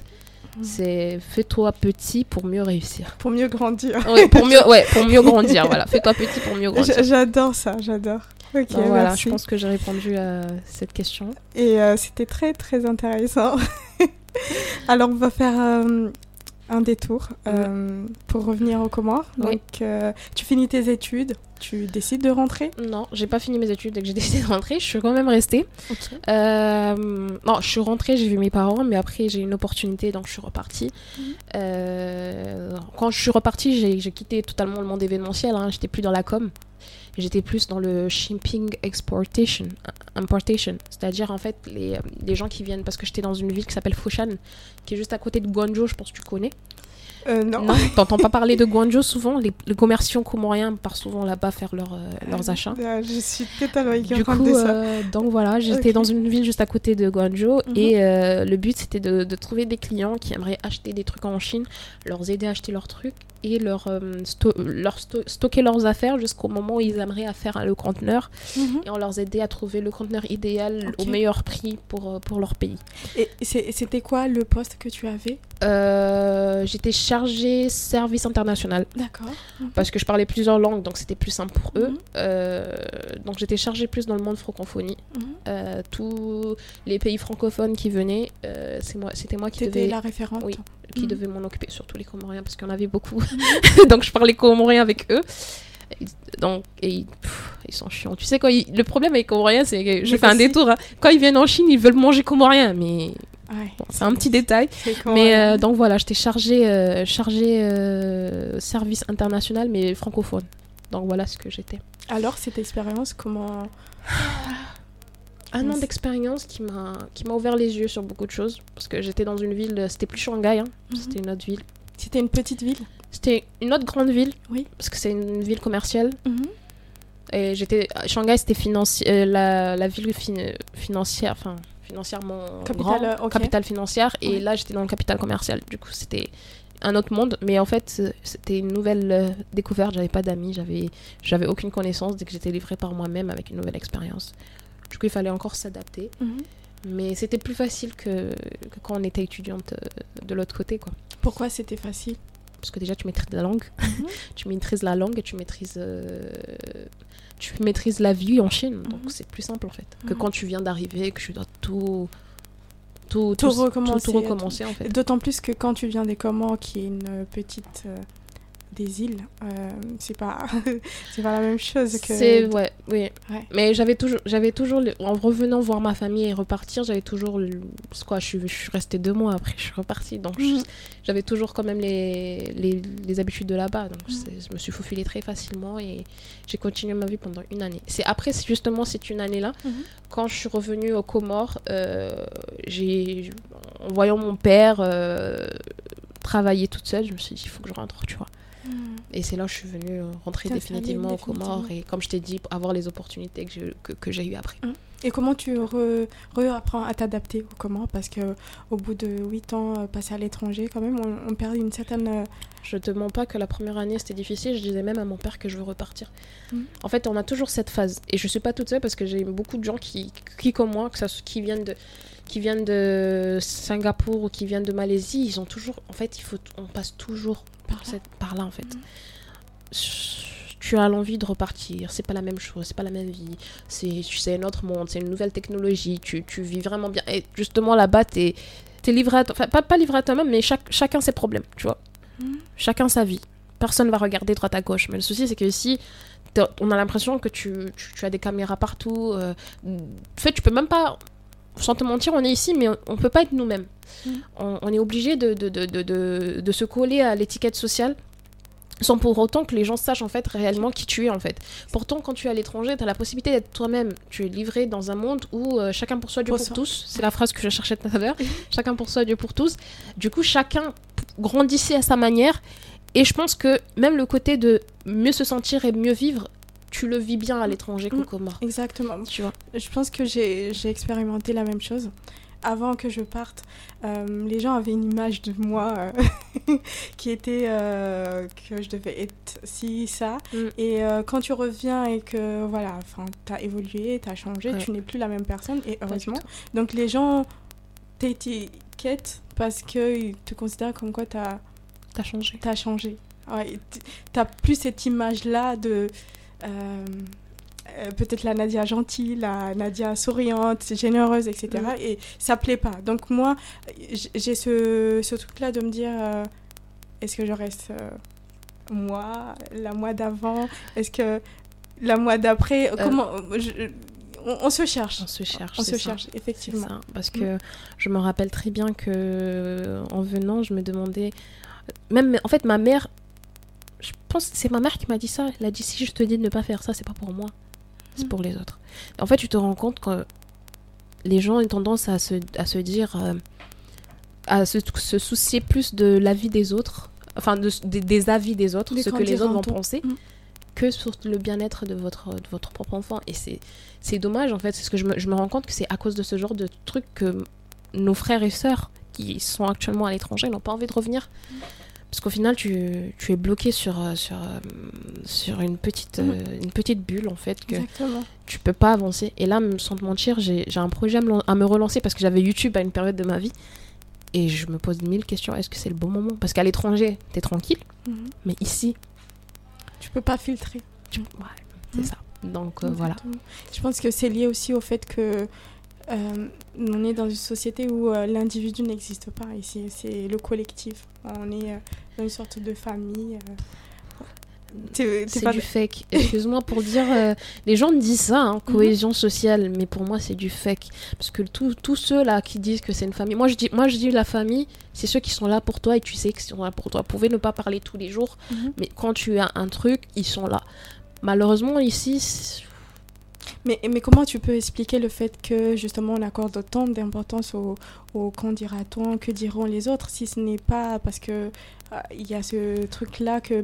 C'est fais-toi petit pour mieux réussir Pour mieux grandir. Ouais, pour mieux ouais pour mieux grandir voilà fais-toi petit pour mieux grandir J'adore ça, j'adore. Ok, donc voilà, merci. je pense que j'ai répondu à cette question. Et euh, c'était très très intéressant. Alors on va faire euh, un détour euh, pour revenir aux Comores. Oui. Donc tu finis tes études tu décides de rentrer? Non, j'ai pas fini mes études dès que j'ai décidé de rentrer. Je suis quand même restée. Euh, non, je suis rentrée, j'ai vu mes parents, mais après j'ai eu une opportunité, donc je suis repartie. Mhm. Euh, quand je suis repartie, j'ai j'ai quitté totalement le monde événementiel. Hein. J'étais plus dans la com. J'étais plus dans le shipping exportation, importation. C'est-à-dire, en fait, les, les gens qui viennent, parce que j'étais dans une ville qui s'appelle Foshan, qui est juste à côté de Guangzhou, je pense que tu connais. Euh, non. Non, t'entends pas parler de Guangzhou souvent? Les, les commerçants comoriens partent souvent là-bas faire leurs, euh, leurs achats. Ah, je suis totalement Du coup, de ça. euh, donc voilà, j'étais dans une ville juste à côté de Guangzhou Mhm. et euh, le but c'était de, de trouver des clients qui aimeraient acheter des trucs en Chine, leur aider à acheter leurs trucs et leur, euh, sto- leur sto- stocker leurs affaires jusqu'au moment où ils aimeraient à faire le conteneur Mhm. et on leur aidait à trouver le conteneur idéal au meilleur prix pour, euh, pour leur pays. Et c'était quoi le poste que tu avais? Euh, J'étais chargée service international D'accord. parce que je parlais plusieurs langues donc c'était plus simple pour eux. Mhm. Euh, donc j'étais chargée plus dans le monde francophonie. Mhm. Euh, tous les pays francophones qui venaient, c'est moi, c'était moi qui devais, la référente? Oui. Qui Mhm. devais m'en occuper, surtout les Comoriens parce qu'il y en avait beaucoup. Donc je parlais comorien avec eux. Et donc et, pff, ils sont chiants. Tu sais quoi Le problème avec les Comoriens, c'est que je Mais fais un détour. hein. Quand ils viennent en Chine, ils veulent manger comorien, mais Ouais. bon, c'est un petit détail. Mais euh, donc voilà, j'étais chargée, euh, chargée euh, service international, mais francophone. Donc voilà ce que j'étais. Alors, cette expérience, comment Un an d'expérience qui m'a qui m'a ouvert les yeux sur beaucoup de choses parce que j'étais dans une ville, c'était plus Shanghai, hein, Mhm. c'était une autre ville. C'était une petite ville C'était une autre grande ville, Oui. parce que c'est une ville commerciale. Mhm. Et j'étais Shanghai, c'était financi- euh, la, la ville fin- financière, enfin financièrement Capitale, grand, euh, capitale financière. Et là, j'étais dans le capital commercial. Du coup, c'était un autre monde. Mais en fait, c'était une nouvelle euh, découverte. J'avais pas d'amis, j'avais j'avais aucune connaissance dès que j'étais livrée par moi-même avec une nouvelle expérience. Du coup, il fallait encore s'adapter. Mhm. Mais c'était plus facile que, que quand on était étudiante euh, de l'autre côté, quoi. Pourquoi c'était facile? Parce que déjà, tu maîtrises la langue. Mhm. tu maîtrises la langue et tu maîtrises, euh, tu maîtrises la vie en Chine. Donc, Mhm. c'est plus simple, en fait. Que quand tu viens d'arriver, que tu dois tout... Tout, Tout recommencer, Tout, recommencer, en fait. D'autant plus que quand tu viens des Comores, qui est une petite euh, des îles, euh, c'est pas c'est pas la même chose que. C'est ouais, oui. Ouais. Mais j'avais toujours, j'avais toujours, le- en revenant voir ma famille et repartir, j'avais toujours, le- quoi, je suis, je suis restée deux mois après, je suis repartie, donc Mhm. j'avais toujours quand même les, les, les habitudes de là-bas, donc c'est- je me suis faufilée très facilement et j'ai continué ma vie pendant une année. C'est après, justement cette une année-là, Mhm. quand je suis revenue aux Comores, euh, j'ai, en voyant mon père euh, travailler toute seule, je me suis dit, il faut que je rentre, tu vois. Mhm. Et c'est là que je suis venue euh, rentrer T'installer définitivement aux Comores définitivement. et comme je t'ai dit, avoir les opportunités que j'ai que, eues après. Et comment tu re- re-apprends à t'adapter aux Comores? Parce que au bout de 8 ans euh, passés à l'étranger, quand même, on, on perd une certaine. euh, Je te mens pas que la première année c'était difficile, je disais même à mon père que je veux repartir. Mhm. En fait, on a toujours cette phase et je suis pas toute seule parce que j'ai beaucoup de gens qui, qui comme moi, que ça, soit- qui viennent de qui viennent de Singapour ou qui viennent de Malaisie, ils ont toujours en fait, il faut on passe toujours par, cette, par là en fait. Mhm. Tu as l'envie de repartir, c'est pas la même chose, c'est pas la même vie, c'est c'est un autre monde, c'est une nouvelle technologie, tu, tu vis vraiment bien. Et justement là-bas, t'es es livré à enfin pas, pas livré à toi-même, mais chaque, chacun ses problèmes, tu vois. Mhm. Chacun sa vie. Personne va regarder droite à gauche. Mais le souci, c'est que t'es- on a l'impression que tu, tu, tu as des caméras partout. euh, en fait, tu peux même pas. Sans te mentir, on est ici, mais on, on peut pas être nous-mêmes. Mhm. On, on est obligé de, de, de, de, de, de se coller à l'étiquette sociale sans pour autant que les gens sachent en fait réellement qui tu es en fait. Pourtant, quand tu es à l'étranger, tu as la possibilité d'être toi-même. Tu es livré dans un monde où euh, chacun pour soi, Dieu Pour pour tous. C'est la phrase que je cherchais tout à l'heure. chacun pour soi, Dieu pour tous. Du coup, chacun grandissait à sa manière. Et je pense que même le côté de mieux se sentir et mieux vivre, tu le vis bien à l'étranger qu'au Mm. Comores. Exactement. Tu vois. Je pense que j'ai j'ai expérimenté la même chose. Avant que je parte, euh, les gens avaient une image de moi euh, qui était euh, que je devais être ci, ça. Mm. Et quand tu reviens et que voilà, enfin, t'as évolué, t'as changé, Ouais. tu n'es plus la même personne. Et heureusement. Donc les gens t'étiquettent parce qu'ils te considèrent comme quoi t'as T'as changé. T'as changé. Ouais, t'as plus cette image-là de peut-être la Nadia gentille, la Nadia souriante, généreuse, etc. Mhm. Et ça plaît pas. Donc moi, j'ai ce, ce truc-là de me dire, euh, est-ce que je reste euh, moi, la moi d'avant? Est-ce que la mois d'après, comment on, se cherche. On se cherche. On se cherche, effectivement. parce que je me rappelle très bien que en venant, je me demandais. Même, en fait, ma mère, je pense que c'est ma mère qui m'a dit ça. Elle a dit si je te dis de ne pas faire ça, c'est pas pour moi, c'est mm. pour les autres. En fait, tu te rends compte que les gens ont tendance à se, à se dire, euh, à se, soucier plus de l'avis des autres, enfin de, des, avis des autres, ce que les autres vont penser. Mm que sur le bien-être de votre, de votre propre enfant. Et c'est dommage, en fait. C'est ce que je me, je me, rends compte que c'est à cause de ce genre de truc que nos frères et sœurs qui sont actuellement à l'étranger n'ont pas envie de revenir. Parce qu'au final, tu, tu, es bloqué sur, euh, sur, euh, sur une, petite, euh, une petite bulle, en fait, que Exactement. tu peux pas avancer. Et là, sans te mentir, j'ai un projet à me, à me relancer parce que j'avais YouTube à une période de ma vie. Et je me pose mille questions. Est-ce que c'est le bon moment? Parce qu'à l'étranger, tu es tranquille. Mhm. Mais ici, tu peux pas filtrer. Ouais, c'est ça. Donc euh, voilà. Je pense que c'est lié aussi au fait que euh, on est dans une société où euh, l'individu n'existe pas ici, c'est le collectif. On est dans une sorte de famille. C'est du fake. Excuse-moi pour dire. Euh, les gens disent ça, hein, mhm. cohésion sociale, mais pour moi, c'est du fake. Parce que tous ceux là qui disent que c'est une famille. Moi je, dis, moi, je dis la famille, c'est ceux qui sont là pour toi et tu sais qu'ils sont là pour toi. Vous pouvez ne pas parler tous les jours, mhm. mais quand tu as un truc, ils sont là. Malheureusement, ici. Mais, mais comment tu peux expliquer le fait que justement on accorde tant d'importance au, au quand dira-t-on, que diront les autres, si ce n'est pas parce que il y a ce truc-là que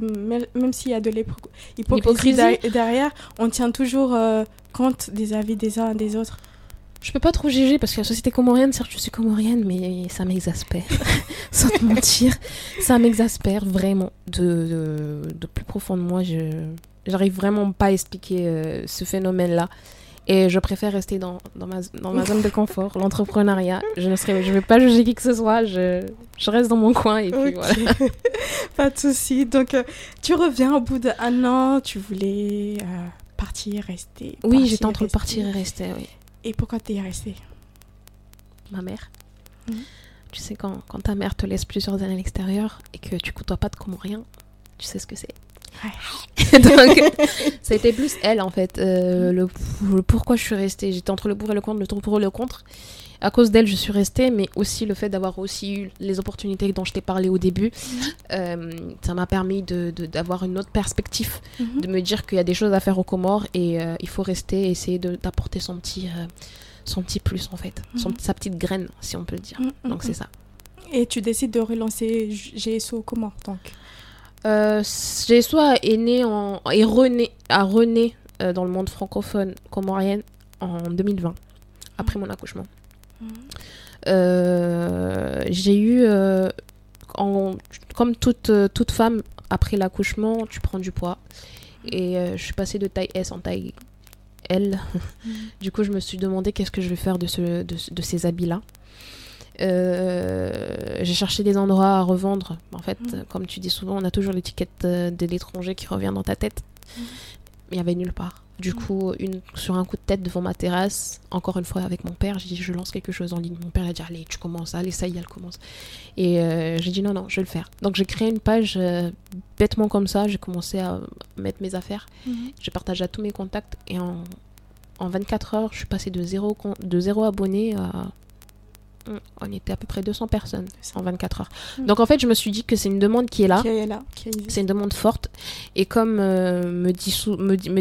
même, s'il y a de l'hypocrisie derrière, on tient toujours euh, compte des avis des uns et des autres. Je peux pas trop juger parce que la société comorienne, certes je suis comorienne, mais ça m'exaspère. Sans te mentir, ça m'exaspère vraiment. De, de, plus profond de moi, je j'arrive vraiment pas à expliquer euh, ce phénomène-là. Et je préfère rester dans, dans, ma, dans ma zone de confort, l'entrepreneuriat. Je ne serai, je vais pas juger qui que ce soit, je, je reste dans mon coin et puis voilà. pas de souci. Donc, euh, tu reviens au bout d'un an, tu voulais euh, partir, rester. Oui, j'étais entre partir et rester, oui. Et pourquoi tu es restée? Ma mère. Mhm. Tu sais, quand, quand ta mère te laisse plusieurs années à l'extérieur et que tu côtoies pas de rien, tu sais ce que c'est. Donc, ça a été plus elle en fait. Euh, le, pourquoi je suis restée. J'étais entre le pour et le contre, le pour et le contre. À cause d'elle, je suis restée, mais aussi le fait d'avoir aussi eu les opportunités dont je t'ai parlé au début, mhm. euh, ça m'a permis d'avoir de, une autre perspective, mhm. de me dire qu'il y a des choses à faire aux Comores et euh, il faut rester et essayer d'apporter son petit, son petit plus en fait, son, mhm. sa petite graine, si on peut le dire. Donc c'est ça. Et tu décides de relancer GSO comment donc euh, soit est né en, est rené, a rené euh, dans le monde francophone comorien en 2020, après mon accouchement. Mhm. Euh, j'ai eu, euh, en, comme toute, toute femme, après l'accouchement, tu prends du poids. Et je suis passée de taille S en taille L. Mhm. du coup, je me suis demandé qu'est-ce que je vais faire de, ce, de, de ces habits-là. Euh, j'ai cherché des endroits à revendre. En fait, mm. comme tu dis souvent, on a toujours l'étiquette euh, de l'étranger qui revient dans ta tête. Mm. Il n'y avait nulle part. Du mm. coup, une, sur un coup de tête devant ma terrasse, encore une fois avec mon père, j'ai dit je lance quelque chose en ligne. Mon père a dit allez, tu commences, allez, ça y est, elle commence. Et euh, j'ai dit non, non, je vais le faire. Donc j'ai créé une page bêtement comme ça, j'ai commencé à mettre mes affaires. J'ai partagé à tous mes contacts et en, en 24 heures, je suis passée de zéro, de zéro abonné à. On était à peu près 200 personnes en 24 heures. Mm. Donc en fait, je me suis dit que c'est une demande qui est là. c'est une demande forte. Et comme euh, me,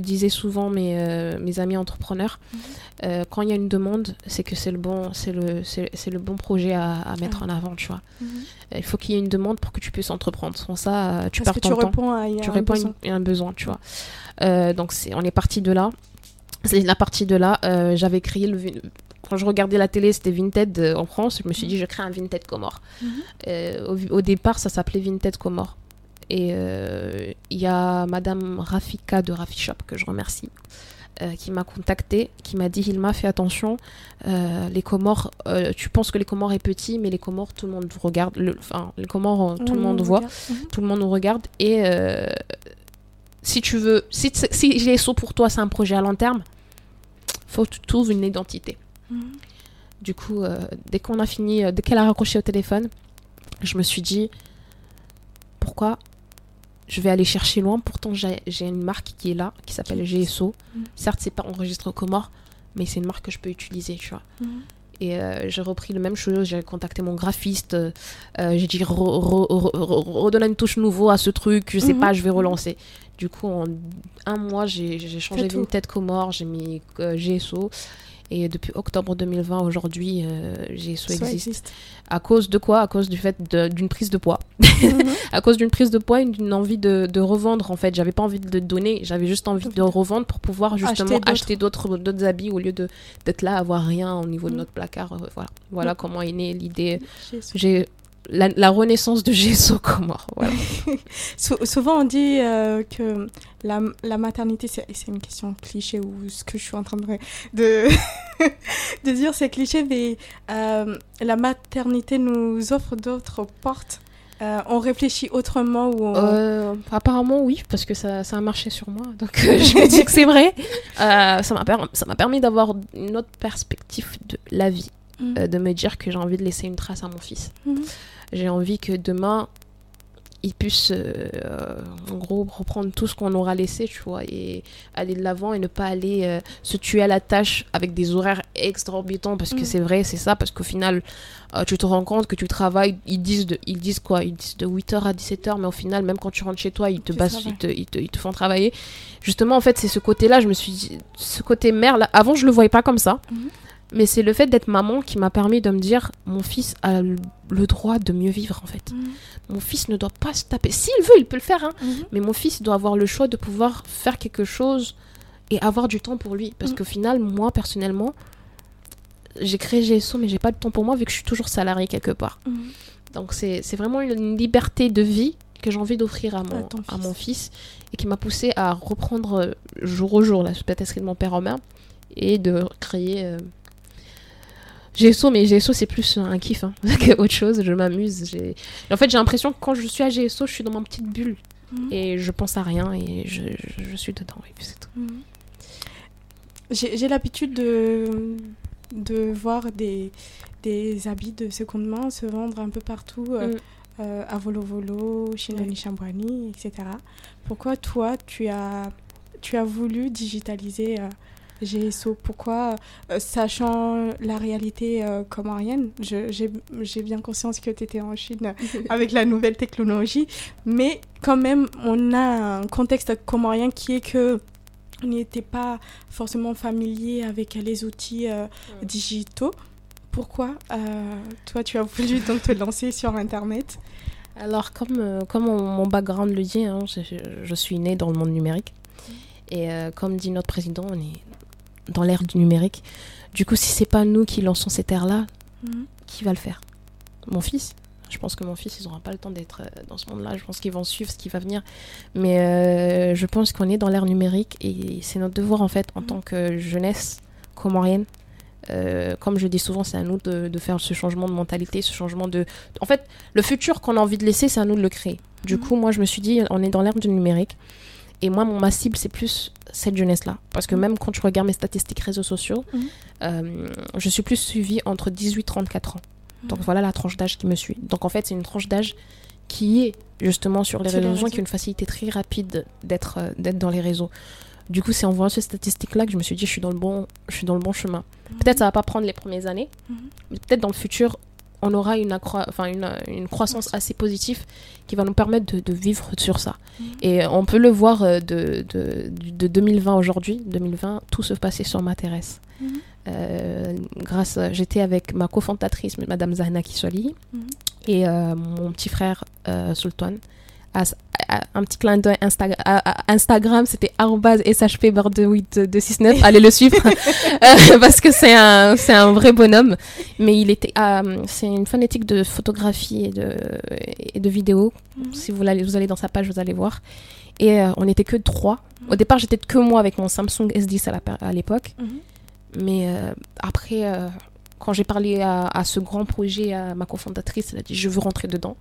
disaient souvent mes, euh, mes amis entrepreneurs, mm-hmm. euh, quand il y a une demande, c'est que c'est le, bon, le, le bon projet à, mettre en avant, tu vois. Il faut qu'il y ait une demande pour que tu puisses entreprendre. Sans ça, tu perds ton tu temps. Réponds à, tu réponds à un besoin, tu vois. donc on est parti de là. C'est la partie de là. J'avais créé le, quand je regardais la télé, c'était Vinted euh, en France. Je me suis dit, je crée un Vinted Comore. Mhm. Euh, au, départ, ça s'appelait Vinted Comore. Et euh, il y a Madame Rafika de Rafi Shop, que je remercie, qui m'a contacté, qui m'a dit Hilma, fais attention, les Comores, tu penses que les Comores est petit, mais les Comores, tout le monde regarde. enfin, les Comores, tout le monde voit, mhm. tout le monde nous regarde. Et si tu veux, si, si les sauts pour toi, c'est un projet à long terme, faut que tu trouves une identité. Du coup, euh, dès qu'on a fini, euh, dès qu'elle a raccroché au téléphone, je me suis dit pourquoi je vais aller chercher loin? Pourtant, j'ai une marque qui est là, qui s'appelle GSO. Certes, c'est pas enregistré au Comores, mais c'est une marque que je peux utiliser, tu vois. Et euh, j'ai repris la même chose, j'ai contacté mon graphiste, euh, j'ai dit re- re- re- re- redonne une touche nouveau à ce truc, je sais Mhm. pas, je vais relancer. Du coup, en un mois, j'ai changé tout. tête Comore, j'ai mis euh, GSO. Et depuis octobre 2020, aujourd'hui, euh, GSO Soit existe. existe. À cause de quoi? À cause du fait d'une prise de poids. Mhm. À cause d'une prise de poids et d'une envie de, de revendre, en fait. J'avais pas envie de donner, j'avais juste envie de revendre pour pouvoir justement Acheter d'autres habits au lieu de d'être là, avoir rien au niveau de Mhm. notre placard. euh, voilà voilà Mhm. comment est née l'idée. J'ai J'ai la, la renaissance de GSO Comore. Voilà. sou- souvent on dit euh, que la, la maternité, c'est une question cliché ou ce que je suis en train de, de, de dire, c'est cliché, mais euh, la maternité nous offre d'autres portes. Euh, on réfléchit autrement ou on... Apparemment, oui, parce que ça, ça a marché sur moi. Donc, je me dis que c'est vrai. Ça m'a per- permis d'avoir une autre perspective de la vie. Euh, de me dire que j'ai envie de laisser une trace à mon fils. Mhm. J'ai envie que demain, il puisse, euh, euh, en gros, reprendre tout ce qu'on aura laissé, tu vois, et aller de l'avant et ne pas aller euh, se tuer à la tâche avec des horaires exorbitants, parce que Mhm. c'est vrai, c'est ça, parce qu'au final, euh, tu te rends compte que tu travailles, ils disent, de, ils disent quoi? Ils disent de 8h à 17h, mais au final, même quand tu rentres chez toi, ils te, bassent- ils te, ils te, ils te font travailler. Justement, en fait, c'est ce côté-là, je me suis dit, ce côté mère, là, avant, je le voyais pas comme ça. Mhm. Mais c'est le fait d'être maman qui m'a permis de me dire mon fils a le droit de mieux vivre en fait. Mhm. Mon fils ne doit pas se taper. S'il veut, il peut le faire. Hein. Mhm. Mais mon fils il doit avoir le choix de pouvoir faire quelque chose et avoir du temps pour lui. Parce Mhm. qu'au final, moi personnellement, j'ai créé GSO, mais j'ai pas de temps pour moi vu que je suis toujours salarié quelque part. Donc c'est vraiment une, liberté de vie que j'ai envie d'offrir à mon, à fils. mon fils et qui m'a poussé à reprendre euh, jour au jour la pâtisserie de mon père en main et de créer euh, GSO, mais GSO c'est plus un kiff hein, qu'autre chose, je m'amuse. En fait j'ai l'impression que quand je suis à GSO, je suis dans ma petite bulle Mhm. et je pense à rien et je, je- je suis dedans et puis c'est tout. Mhm. J'ai l'habitude de, de voir des, des habits de seconde main se vendre un peu partout, euh, Mm. euh, à Volo Volo, chez Nani Chambouani, etc. Pourquoi toi, tu as, tu as voulu digitaliser euh, GSO Pourquoi, euh, sachant la réalité euh, comorienne, je- j'ai bien conscience que tu étais en Chine avec la nouvelle technologie, mais quand même, on a un contexte comorien qui est que on n'était pas forcément familier avec les outils euh, digitaux. Pourquoi euh, toi tu as voulu donc te lancer sur internet? Alors, comme, euh, comme mon, mon background le dit, hein, je, je- je suis née dans le monde numérique. Et euh, comme dit notre président, on est dans l'ère du numérique. Du coup, si c'est pas nous qui lançons cette ère-là, qui va le faire? Mon fils. Je pense que mon fils, ils n'auront pas le temps d'être euh, dans ce monde-là. Je pense qu'ils vont suivre ce qui va venir. Mais euh, je pense qu'on est dans l'ère numérique et c'est notre devoir, en fait, en Mhm. tant que jeunesse comorienne. Euh, comme je dis souvent, c'est à nous de, de faire ce changement de mentalité, ce changement de... En fait, le futur qu'on a envie de laisser, c'est à nous de le créer. Du Mhm. coup, moi, je me suis dit, on est dans l'ère du numérique. Et moi, mon, ma cible, c'est plus cette jeunesse-là. Parce que Mhm. même quand tu regardes mes statistiques réseaux sociaux, Mhm. euh, je suis plus suivie entre 18 et 34 ans. Donc Mhm. voilà la tranche d'âge qui me suit. Donc en fait, c'est une tranche d'âge qui est justement sur les Sur réseaux sociaux, qui a une facilité très rapide d'être euh, d'être dans les réseaux. Du coup, c'est en voyant ces statistiques-là que je me suis dit, je suis dans le bon, je suis dans le bon chemin. Peut-être ça va pas prendre les premières années, Mhm. mais peut-être dans le futur, on aura une, enfin, une, une croissance assez positive qui va nous permettre de, de vivre sur ça. Mhm. Et on peut le voir euh, de, de, de 2020 aujourd'hui, 2020, tout se passait sur ma terrasse. Mhm. Euh, grâce, j'étais avec ma cofondatrice, Madame Zahna Kiswali, Mhm. et euh, mon petit frère euh, Sultan. À- à- un petit clin d'œil Instagram, Instagram c'était shp269 allez le suivre. Euh, parce que c'est un un vrai bonhomme. Mais il était euh, c'est une fanatique de photographie et de et de vidéo. Mhm. si vous allez vous allez dans sa page vous allez voir. Et euh, on n'était que trois. Au départ j'étais que moi avec mon Samsung S10 à l'époque. Mhm. mais euh, après, quand j'ai parlé à, à ce grand projet, à ma cofondatrice, elle a dit je veux rentrer dedans.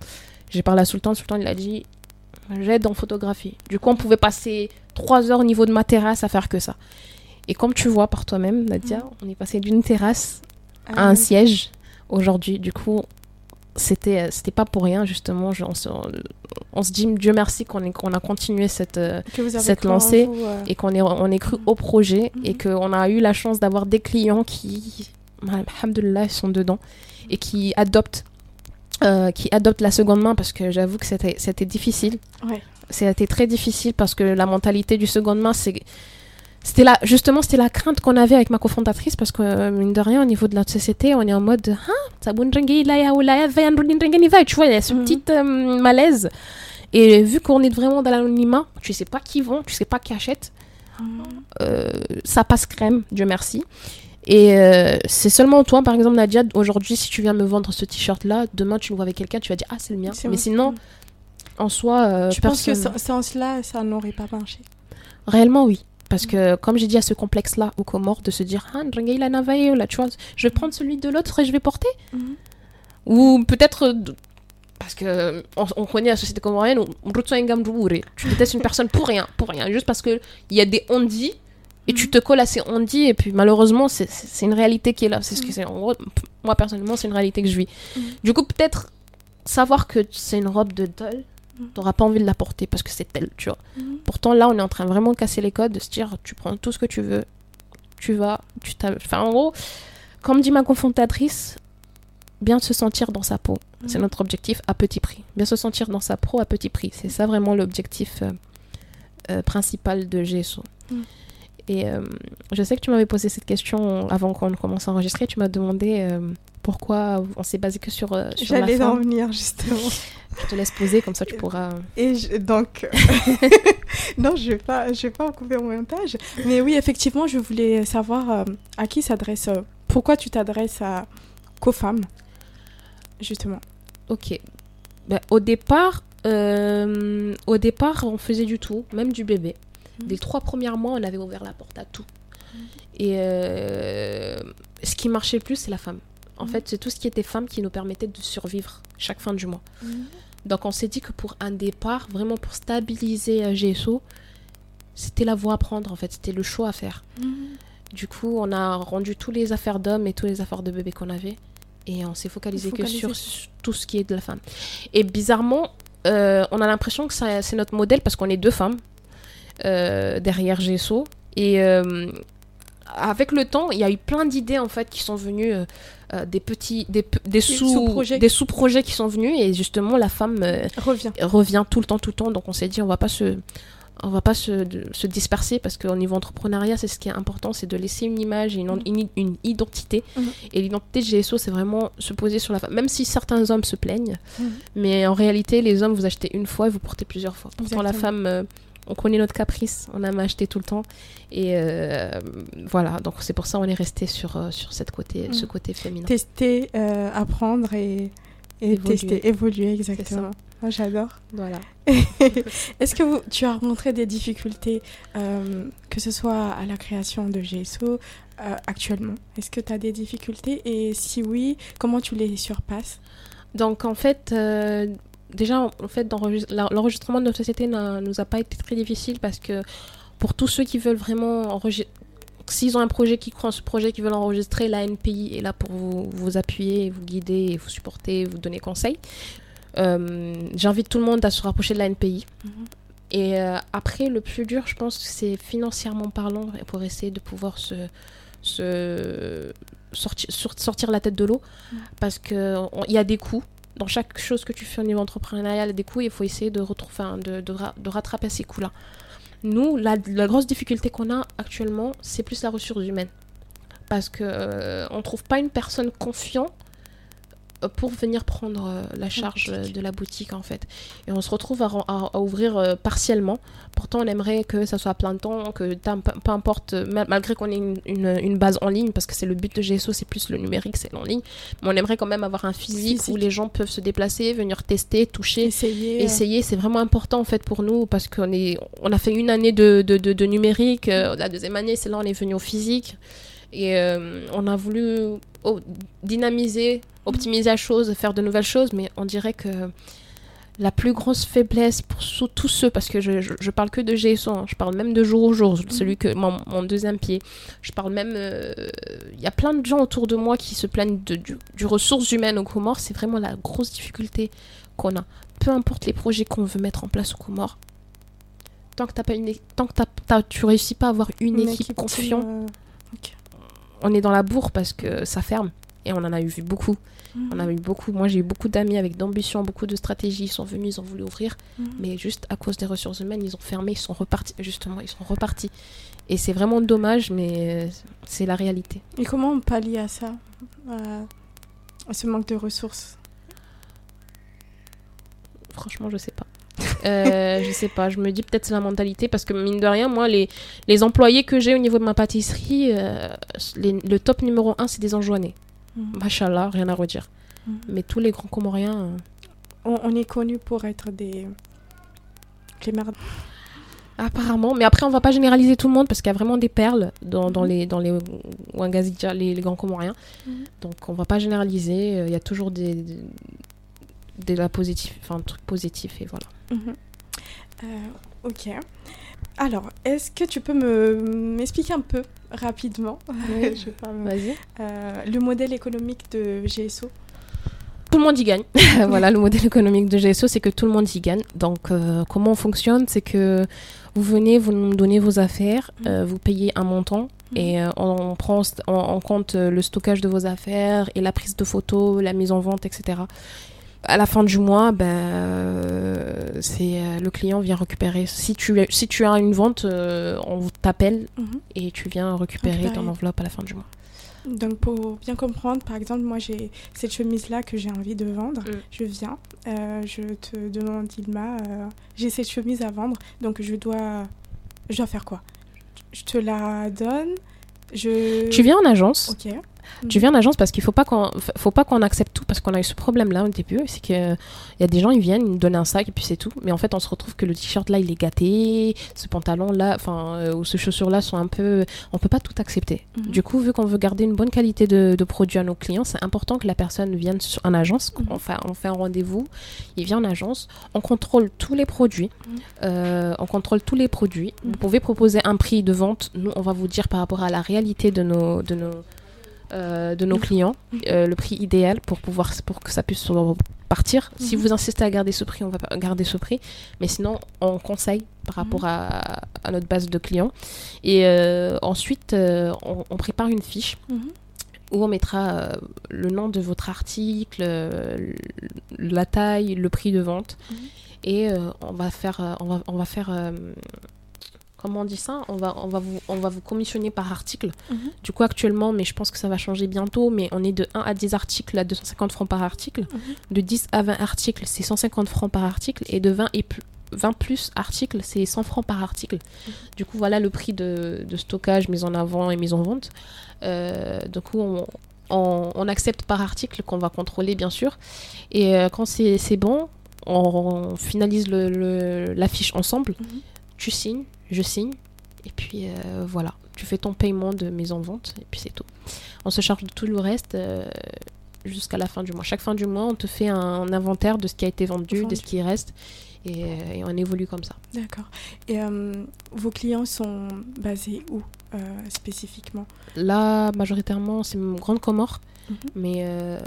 J'ai parlé à Sultan, Sultan il a dit j'aide en photographie. Du coup, on pouvait passer trois heures au niveau de ma terrasse à faire que ça. Et comme tu vois par toi-même, Nadia, on est passé d'une terrasse à Ah, un siège aujourd'hui. Du coup, c'était c'était pas pour rien justement je- on, se, on se dit Dieu merci qu'on a continué cette euh, cette lancée vous, euh, et qu'on est on est cru au projet et Mhm. qu'on a eu la chance d'avoir des clients qui alhamdoulilah sont dedans et qui adoptent euh, qui adoptent la seconde main parce que j'avoue que c'était c'était difficile Ouais. c'était très difficile parce que la mentalité du seconde main c'est c'était là justement c'était la crainte qu'on avait avec ma cofondatrice parce que euh, mine de rien au niveau de notre société on est en mode ah tu vois il y a ce Mhm. petit euh, malaise et vu qu'on est vraiment dans l'anonymat tu sais pas qui vend tu sais pas qui achète euh, ça passe crème, Dieu merci. Et euh, c'est seulement toi, par exemple, Nadia, aujourd'hui, si tu viens me vendre ce t-shirt-là, demain tu le vois avec quelqu'un, tu vas dire, ah, c'est le mien. Mais sinon, en soi, euh, Je pense que sans, cela, ça n'aurait pas marché? Réellement, oui. Parce que, comme j'ai dit, à ce complexe-là, au Comores, de se dire, ah, Ndrengue, il a navaillé, là, tu vois, je vais prendre celui de l'autre et je vais porter. Mhm. Ou peut-être. euh, Parce que on, on connaît la société comorienne, on- gamme de tu détestes une personne pour rien, pour rien, juste parce qu'il y a des on-dit et tu te colles à ces on-dit, et puis malheureusement, c'est- une réalité qui est là. C'est ce que c'est. En gros, moi personnellement, c'est une réalité que je vis. Mhm. Du coup, peut-être savoir que c'est une robe de deuil, Mhm. t'auras pas envie de la porter parce que c'est elle, tu vois. Pourtant, là, on est en train vraiment de casser les codes, de se dire, tu prends tout ce que tu veux, tu vas, tu t'as... Enfin, en gros, comme dit ma confrontatrice, bien se sentir dans sa peau. C'est notre objectif à petit prix. Bien se sentir dans sa peau à petit prix. C'est ça vraiment l'objectif euh, euh, principal de GSO. Et euh, je sais que tu m'avais posé cette question avant qu'on commence à enregistrer. Tu m'as demandé euh, pourquoi on s'est basé que sur, euh, sur la J'allais en venir justement. Je te laisse poser, comme ça tu pourras... Et je- donc, non, je vais pas, je vais pas en couper au montage. Mais oui, effectivement, je voulais savoir euh, à qui s'adresse, pourquoi tu t'adresses à qu'aux femmes, justement. Ok. Ben, au départ, au départ, on faisait du tout, même du bébé. Mhm. Les trois premiers mois, on avait ouvert la porte à tout. Et euh, ce qui marchait le plus, c'est la femme. En Mhm. fait, c'est tout ce qui était femme qui nous permettait de survivre chaque fin du mois. Donc, on s'est dit que pour un départ, vraiment pour stabiliser euh, GSO, c'était la voie à prendre, en fait. C'était le choix à faire. Du coup, on a rendu tous les affaires d'hommes et tous les affaires de bébés qu'on avait. Et on s'est focalisé, Focalisé que sur tout ce qui est de la femme. Et bizarrement, euh, on a l'impression que c'est notre modèle parce qu'on est deux femmes euh, derrière GSO. Et euh, avec le temps, il y a eu plein d'idées en fait qui sont venues, euh, euh, des petits, des, sous, sous-projets. des sous-projets qui sont venus. Et justement, la femme euh, Reviens. revient tout le temps, tout le temps. Donc on s'est dit, on va pas se, on va pas se, de- se disperser parce qu'au niveau entrepreneuriat, c'est ce qui est important, c'est de laisser une image et une, une, une identité. Mhm. Et l'identité de GSO, c'est vraiment se poser sur la femme. Même si certains hommes se plaignent, Mhm. mais en réalité, les hommes, vous achetez une fois et vous portez plusieurs fois. Pourtant, la femme, euh, on connaît notre caprice, on aime acheter tout le temps. Et euh, voilà, donc c'est pour ça on est resté sur, euh, sur cette côté, ce Mhm. côté féminin. Tester, euh, apprendre et, et Évoluer. tester, évoluer, exactement. Moi, J'adore. Voilà. Est-ce que vous- tu as rencontré des difficultés, euh, que ce soit à la création de GSO actuellement? Est-ce que tu as des difficultés? Et si oui, comment tu les surpasses? Donc en fait, déjà, en fait, l'enregistrement de notre société n'a- nous a pas été très difficile parce que pour tous ceux qui veulent vraiment enregistrer, s'ils ont un projet qui croient en ce projet, qui veulent enregistrer, la NPI est là pour vous, vous appuyer, vous guider, et vous supporter, vous donner conseil. Euh, J'invite tout le monde à se rapprocher de la NPI. Et euh, après, le plus dur, je pense, c'est financièrement parlant, pour essayer de pouvoir se, sortir la tête de l'eau. Mm. Parce qu'il y a des coûts. Dans chaque chose que tu fais au niveau entrepreneurial, des coûts il faut essayer de, retrouver, de, de, de rattraper ces coûts-là. Nous, la, grosse difficulté qu'on a actuellement, c'est plus la ressource humaine. Parce qu'on ne trouve pas une personne confiante euh, pour venir prendre euh, la charge euh, de la boutique en fait. Et on se retrouve à, ren- à- à ouvrir euh, partiellement. Pourtant, on aimerait que ça soit à plein temps, que peu, importe, euh, ma- malgré qu'on ait une, une- une base en ligne, parce que c'est le but de GSO, c'est plus le numérique, c'est en ligne. Mais on aimerait quand même avoir un physique, Physique. où les gens peuvent se déplacer, venir tester, toucher. Essayer. euh, Essayer, c'est vraiment important en fait pour nous parce qu'on est, on a fait une année de, de, de- de numérique, euh, la deuxième année, c'est là on est venu au physique et euh, on a voulu oh, dynamiser, optimiser la chose, faire de nouvelles choses, mais on dirait que la plus grosse faiblesse pour tous ceux, parce que je, je, parle que de GSO, hein, je parle même de jour au jour, celui que mon, mon deuxième pied. Je parle même. Il euh, y a plein de gens autour de moi qui se plaignent de, du, du ressources humaines au Comores. C'est vraiment la grosse difficulté qu'on a. Peu importe les projets qu'on veut mettre en place au Comores, tant que, as pas une, tant que tu réussis pas à avoir une, équipe, confiante, euh, on est dans la bourre parce que ça ferme. Et on en a eu vu beaucoup. On a eu beaucoup. Moi, j'ai eu beaucoup d'amis avec d'ambition, beaucoup de stratégies. Ils sont venus, ils ont voulu ouvrir. Mhm. Mais juste à cause des ressources humaines, ils ont fermé, ils sont repartis. Justement, ils sont repartis. Et c'est vraiment dommage, mais c'est la réalité. Et comment on pallie à ça À ce manque de ressources? Franchement, je sais pas. Euh, je sais pas, je me dis peut-être c'est la mentalité parce que mine de rien, moi, les, les employés que j'ai au niveau de ma pâtisserie, euh, le top numéro un, c'est des enjoignés. Mmh. Machallah, rien à redire. Mhm. Mais tous les grands Comoriens. Euh, on, est connu pour être des. merdes. Apparemment, mais après on va pas généraliser tout le monde parce qu'il y a vraiment des perles dans, dans mhm. les dans les les, les grands Comoriens. Mhm. Donc on va pas généraliser. Euh, il y a toujours des, des, des, la positif, enfin un truc positif et voilà. Euh, ok. Alors, est-ce que tu peux me m'expliquer un peu rapidement? Je Vas-y. Euh, le modèle économique de GSO tout le monde y gagne. voilà, le modèle économique de GSO, c'est que tout le monde y gagne. Donc, euh, comment on fonctionne C'est que vous venez, vous nous donnez vos affaires, euh, vous payez un montant mmh. et on prend en, compte le stockage de vos affaires et la prise de photos, la mise en vente, etc à la fin du mois, ben, euh, c'est euh, le client vient récupérer. Si tu, si tu as une vente, euh, on t'appelle mhm. et tu viens récupérer ton enveloppe à la fin du mois. Donc pour bien comprendre, par exemple, moi j'ai cette chemise-là que j'ai envie de vendre. Mm. Je viens, je te demande, Ilma, j'ai cette chemise à vendre, donc je dois, je dois faire quoi? Je te la donne. Je... Tu viens en agence. Ok. Tu viens en agence parce qu'il faut pas qu'on faut pas qu'on accepte tout parce qu'on a eu ce problème là au début, c'est que il y a des gens ils viennent, ils nous donnent un sac et puis c'est tout, mais en fait on se retrouve que le t-shirt là il est gâté, ce pantalon là, enfin euh, ou ce chaussure là sont un peu, on peut pas tout accepter. Mhm. Du coup vu qu'on veut garder une bonne qualité de, de produit à nos clients, c'est important que la personne vienne sur, en agence, mhm. on fait on fait un rendez-vous, il vient en agence, on contrôle tous les produits, mhm. euh, on contrôle tous les produits. Vous pouvez proposer un prix de vente, nous on va vous dire par rapport à la réalité de nos de nos euh, de nos clients, euh, le prix idéal pour pouvoir pour que ça puisse partir. Si mhm. vous insistez à garder ce prix, on va garder ce prix. Mais sinon, on conseille par rapport mhm. à, notre base de clients. Et euh, ensuite, on, prépare une fiche. Mhm. où on mettra le nom de votre article, la taille, le prix de vente, et on va faire, on va, on va faire comment on dit ça on va, on, va vous, on va vous commissionner par article. Mhm. Du coup, actuellement, mais je pense que ça va changer bientôt, mais on est de 1 à 10 articles à 250 francs par article. Mhm. De 10 à 20 articles, c'est 150 francs par article. Et de 20 et plus, 20 plus articles, c'est 100 francs par article. Mhm. Du coup, voilà le prix de, stockage, mise en avant et mise en vente. Euh, du coup, on, on, accepte par article qu'on va contrôler, bien sûr. Et euh, quand c'est bon, on, finalise l'affiche le, ensemble. Tu signes, je signe, et puis euh, voilà, tu fais ton paiement de mise en vente, et puis c'est tout. On se charge de tout le reste euh, jusqu'à la fin du mois. Chaque fin du mois, on te fait un inventaire de ce qui a été vendu, de ce qui reste, et, euh, et on évolue comme ça. D'accord. Et vos clients sont basés où spécifiquement? Là, majoritairement, c'est Grande Comore. Mhm. Mais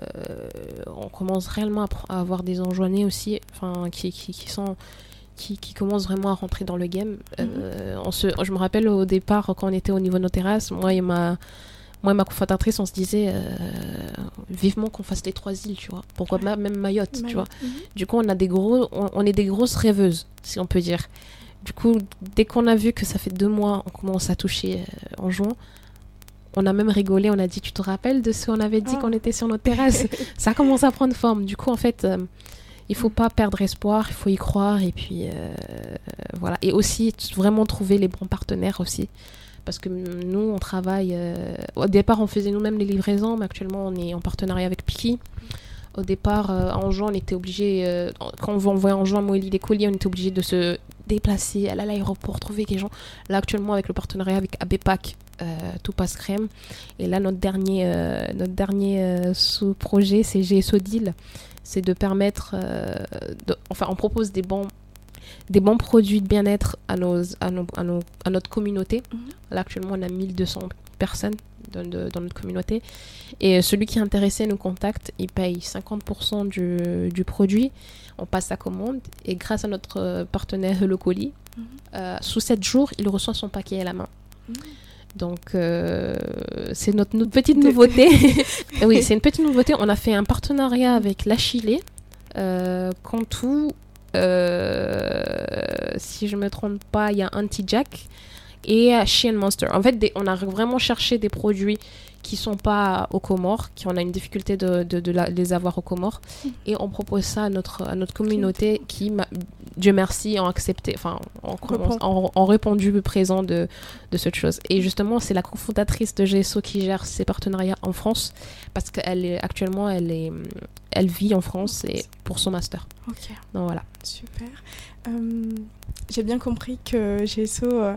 on commence réellement à, avoir des enjoignés aussi, enfin, qui, qui, qui sont qui, qui commence vraiment à rentrer dans le game. Euh, mhm. on se, je me rappelle au départ, quand on était au niveau de nos terrasses, moi et ma, moi et ma on se disait euh, vivement qu'on fasse les trois îles, tu vois. Pourquoi même Mayotte, tu vois. Mhm. Du coup, on, a des gros, on, est des grosses rêveuses, si on peut dire. Du coup, dès qu'on a vu que ça fait deux mois, on commence à toucher euh, en juin, on a même rigolé, on a dit, tu te rappelles de ce qu'on avait dit oh. qu'on était sur nos terrasses? Ça commence à prendre forme. Du coup, en fait, il faut pas perdre espoir, il faut y croire et puis euh, voilà. Et aussi vraiment trouver les bons partenaires aussi. Parce que nous, on travaille. Euh, au départ, on faisait nous-mêmes les livraisons, mais actuellement, on est en partenariat avec Piki. Au départ, euh, en juin, on était obligé. quand on envoyer en juin Moëli des colis, on était obligé de se déplacer, aller à l'aéroport, trouver des gens. Là, actuellement, avec le partenariat avec ABPAC, euh, tout passe crème. Et là, notre dernier, euh, notre dernier euh, sous-projet, c'est GSO Deal. C'est de permettre. euh, de- enfin, on propose des bons, des bons produits de bien-être à, nos, à, nos, à, nos- à notre communauté. Mhm. Là, actuellement, on a 1200 personnes dans, de- dans notre communauté. Et euh, celui qui est intéressé nous contacte, il paye 50% du, du produit. On passe sa commande. Et grâce à notre euh, partenaire Hello Colis, Mhm. euh, sous 7 jours, il reçoit son paquet à la main. Mhm. Donc, euh, c'est notre, notre petite nouveauté. oui, c'est une petite nouveauté. On a fait un partenariat avec la Chile, euh, Cantu, euh, si je me trompe pas, il y a Anti-Jack et Shein Monster. En fait, des- on a vraiment cherché des produits qui sont pas aux Comores, qui on a une difficulté de, de- de la- les avoir aux Comores, et on propose ça à notre, à notre communauté qui, Dieu merci, ont accepté, enfin, ont, Répond. ont- ont répondu présent de, de cette chose. Et justement, c'est la cofondatrice de GSO qui gère ces partenariats en France, parce qu'elle est actuellement, elle est, elle vit en France et pour son master. Ok, Donc voilà. super. Euh, J'ai bien compris que GSO euh,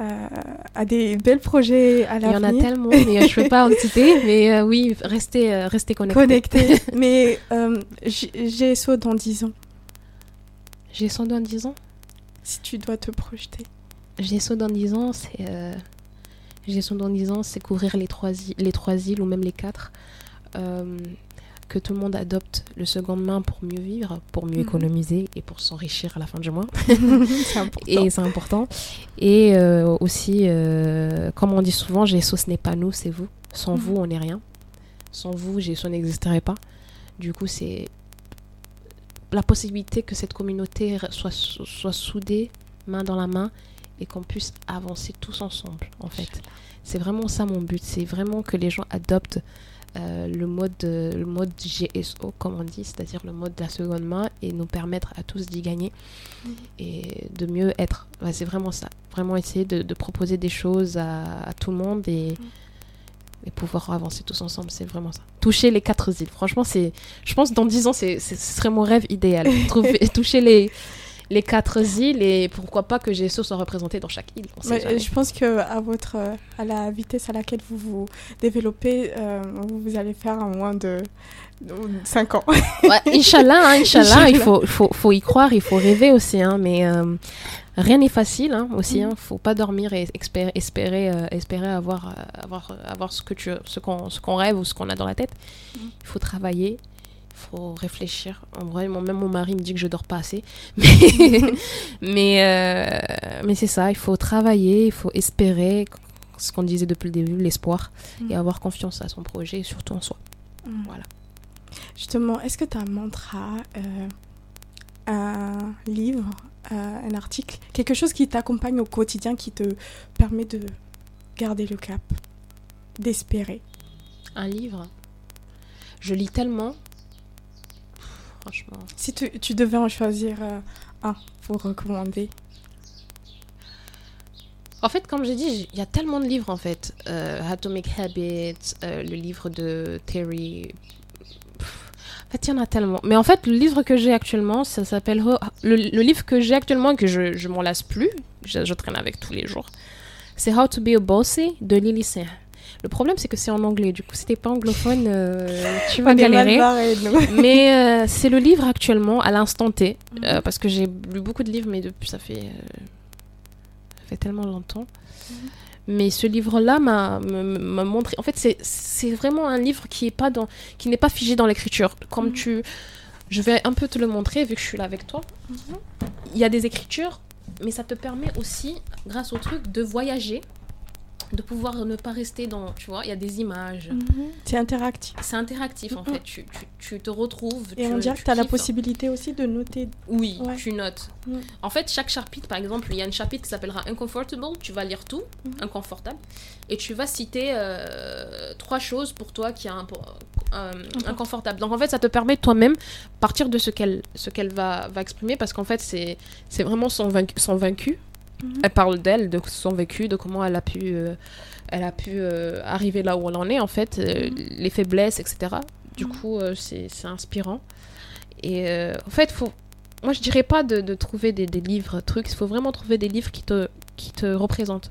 euh, a des bels projets à Il y en a l'avenir. tellement, mais euh, je ne peux pas en citer. Mais euh, oui, restez, euh, restez connectés. Connectés. Mais euh, G- GSO dans 10 ans, J'ai 100 dans 10 ans? si tu dois te projeter. J'ai saut dans 10 ans, c'est. J'ai saut dans 10 ans, c'est couvrir les trois, îles, les trois îles ou même les quatre. Que tout le monde adopte le seconde main pour mieux vivre, pour mieux Mhm. économiser et pour s'enrichir à la fin du mois. Et c'est important. Et euh, aussi, euh, comme on dit souvent, GSO, ce n'est pas nous, c'est vous. Sans Mhm. vous, on n'est rien. Sans vous, GSO n'existerait pas. Du coup, c'est la possibilité que cette communauté soit, soit soudée, main dans la main, et qu'on puisse avancer tous ensemble, en fait. C'est vraiment ça mon but. C'est vraiment que les gens adoptent euh, le, mode, le mode GSO, comme on dit, c'est-à-dire le mode de la seconde main, et nous permettre à tous d'y gagner et de mieux être. Ouais, c'est vraiment ça. Vraiment essayer de, de proposer des choses à, à tout le monde et, et pouvoir avancer tous ensemble. C'est vraiment ça. Toucher les quatre îles. Franchement, c'est. Je pense que dans 10 ans, c'est- ce serait mon rêve idéal. Trouver, toucher les, les quatre îles et pourquoi pas que GSO soit représenté dans chaque île. Mais, euh, je pense que à votre euh, à la vitesse à laquelle vous vous développez, euh, vous, allez faire en moins de 5 ans. Ouais, Inch'Allah, hein, Inch'Allah, il faut, faut, faut y croire, il faut rêver aussi. hein, mais euh, rien n'est facile hein, aussi. Mm. Hein, faut pas dormir et espérer, espérer, euh, espérer avoir, euh, avoir, avoir ce qu'on, rêve ou ce qu'on a dans la tête. Mm. Il faut travailler, il faut réfléchir. En vrai, mon- même mon mari me dit que je dors pas assez. Mais, mais, euh, mais c'est ça, il faut travailler, il faut espérer. Ce qu'on disait depuis le début, l'espoir, Mm. et avoir confiance à son projet et surtout en soi. Voilà. Justement, est-ce que tu as un mantra, euh, un livre, euh, un article, quelque chose qui t'accompagne au quotidien, qui te permet de garder le cap, d'espérer? Un livre? Je lis tellement. Franchement. Si tu, tu devais en choisir euh, un pour recommander. En fait, comme j'ai dit, il y a tellement de livres en fait. Euh, Atomic Habits, euh, le livre de Terry. Pff, En fait, il y en a tellement. Mais en fait, le livre que j'ai actuellement, ça s'appelle. Le, le livre que j'ai actuellement, que je, je m'en lasse plus, je, je traîne avec tous les jours, c'est How to Be a Bossy de Lily Singh. Le problème, c'est que c'est en anglais. Du coup, si t'es pas anglophone, euh, tu vas galérer. Mais euh, c'est le livre actuellement, à l'instant T, euh, parce que j'ai lu beaucoup de livres, mais depuis ça fait, ça fait tellement longtemps. Mhm. Mais ce livre-là m'a montré. En fait, c'est- vraiment un livre qui est pas dans, qui n'est pas figé dans l'écriture. Comme Mhm. tu, je vais un peu te le montrer vu que je suis là avec toi. Il y a des écritures, mais ça te permet aussi, grâce au truc, de voyager, de pouvoir ne pas rester dans, tu vois, il y a des images. C'est interactif. C'est interactif en Mhm. fait. Tu, tu, tu te retrouves. Et tu, on dirait tu que tu as la possibilité aussi de noter. Oui, Ouais. tu notes. Mm. En fait, chaque chapitre, par exemple, il y a un chapitre qui s'appellera Uncomfortable, tu vas lire tout, Mhm. inconfortable, et tu vas citer euh, trois choses pour toi qui est euh, inconfortable. Donc en fait, ça te permet toi-même partir de ce qu'elle ce qu'elle va, va exprimer, parce qu'en fait, c'est c'est vraiment son vaincu. Son vaincu. Elle parle d'elle, de son vécu, de comment elle a pu, euh, elle a pu euh, arriver là où elle en est, en fait, euh, les faiblesses, etc. Du Mhm. coup, c'est c'est inspirant. Et en fait, faut, moi, je dirais pas de, de trouver des, des livres, trucs. Il faut vraiment trouver des livres qui te, qui te représentent.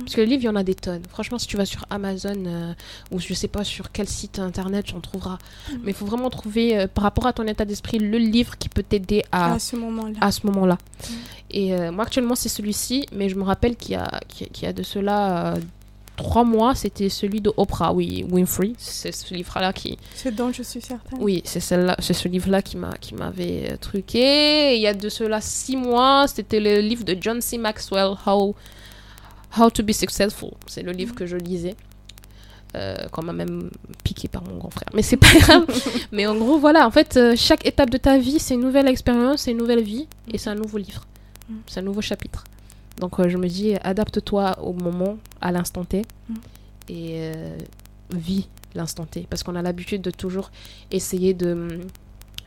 Parce que les livres, il y en a des tonnes. Franchement, si tu vas sur Amazon euh, ou je sais pas sur quel site internet, tu en trouveras. Mm. Mais il faut vraiment trouver, euh, par rapport à ton état d'esprit, le livre qui peut t'aider à, À ce moment-là. à ce moment-là. Mm. Et euh, moi, actuellement, c'est celui-ci. Mais je me rappelle qu'il y a, qu'il y a- de cela trois mois, c'était celui de Oprah, oui, Winfrey. C'est ce livre-là qui, Ce dont je suis certaine. oui, c'est celle-là, c'est ce livre-là qui m'a, qui m'avait truqué. Et il y a de cela six mois, c'était le livre de John C. Maxwell, How, How to be Successful. C'est le livre que je lisais. Euh, qu'on m'a même piqué par mon grand frère. Mais c'est pas grave. Mais en gros, voilà, en fait, euh, chaque étape de ta vie, c'est une nouvelle expérience, c'est une nouvelle vie, et c'est un nouveau livre. Mm. C'est un nouveau chapitre. Donc euh, je me dis, adapte-toi au moment, à l'instant T, Mm. et euh, vis l'instant T. Parce qu'on a l'habitude de toujours essayer de,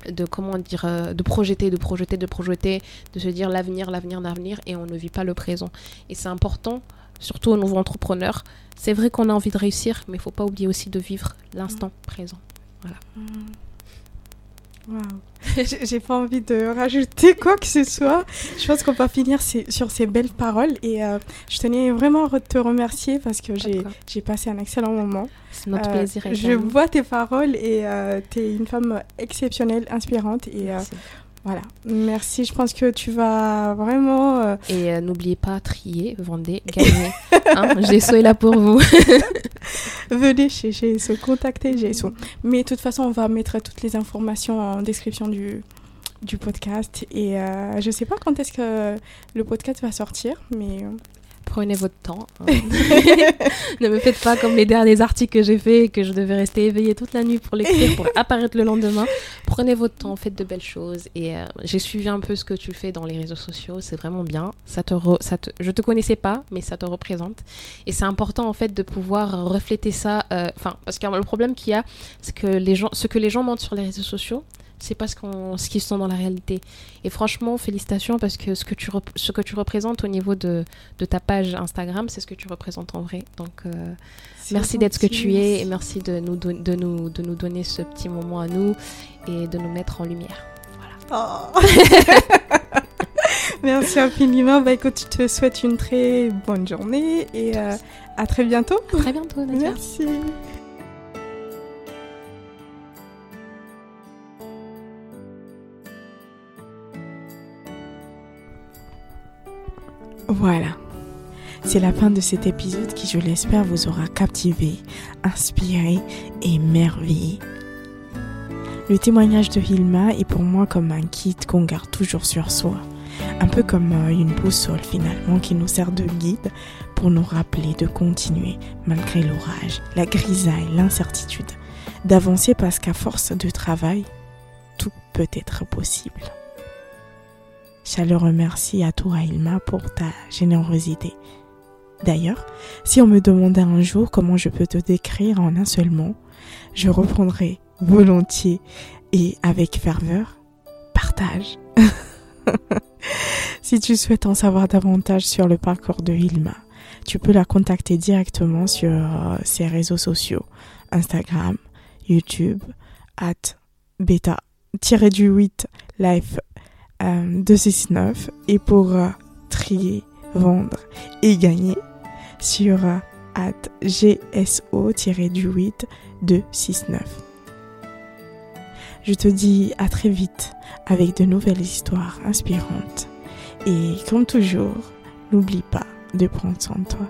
de comment dire, euh, de projeter, de projeter, de projeter, de se dire l'avenir, l'avenir, l'avenir, et on ne vit pas le présent. Et c'est important, surtout aux nouveaux entrepreneurs. C'est vrai qu'on a envie de réussir, mais il faut pas oublier aussi de vivre l'instant présent. Mm. Waouh. J'ai pas envie de rajouter quoi que ce soit. Je pense qu'on va finir sur ces belles paroles et euh, je tenais vraiment à te remercier parce que j'ai passé un excellent moment. C'est notre Euh, plaisir. je vois tes paroles et tu es une femme exceptionnelle, inspirante et euh. Voilà. Merci. Je pense que tu vas vraiment euh, Et euh, n'oubliez pas, trier, vendez, gagner. hein, GSO est là pour vous. venir chez GSO, contacter GSO. Mais de toute façon, on va mettre toutes les informations en description du du podcast et euh, je sais pas quand est-ce que le podcast va sortir mais Prenez votre temps. hein. ne me faites pas comme les derniers articles que j'ai faits et que je devais rester éveillée toute la nuit pour l'écrire, pour apparaître le lendemain. Prenez votre temps, faites de belles choses. Et euh, j'ai suivi un peu ce que tu fais dans les réseaux sociaux, c'est vraiment bien. Ça te, re- ça te, je te connaissais pas, mais ça te représente. Et c'est important en fait de pouvoir refléter ça. euh, parce que le problème qu'il y a, c'est que les gens, ce que les gens montrent sur les réseaux sociaux, c'est pas ce, qu'on- ce qu'ils sont dans la réalité. Et franchement, félicitations parce que ce que tu, rep- ce que tu représentes au niveau de, de ta page Instagram, c'est ce que tu représentes en vrai. Donc, euh, merci d'être ce que tu es et merci de nous, don- de, nous, de nous donner ce petit moment à nous et de nous mettre en lumière. Oh. merci infiniment bah écoute je te souhaite une très bonne journée et euh, à très bientôt À très bientôt, Nadia. merci Voilà. C'est la fin de cet épisode qui, je l'espère, vous aura captivé, inspiré et émerveillé. Le témoignage de Hilma est pour moi comme un kit qu'on garde toujours sur soi. Un peu comme euh, une boussole finalement qui nous sert de guide pour nous rappeler de continuer malgré l'orage, la grisaille, l'incertitude. D'avancer parce qu'à force de travail, tout peut être possible. Chaleureux merci à toi Hilma pour ta générosité. D'ailleurs, si on me demandait un jour comment je peux te décrire en un seul mot, je reprendrai volontiers et avec ferveur partage. si tu souhaites en savoir davantage sur le parcours de Hilma, tu peux la contacter directement sur euh, ses réseaux sociaux Instagram, YouTube, at beta-du-8 life euh, 269 et pour euh, trier, vendre et gagner sur euh, at gso-du8 269. Je te dis à très vite avec de nouvelles histoires inspirantes. Et comme toujours, n'oublie pas de prendre soin de toi.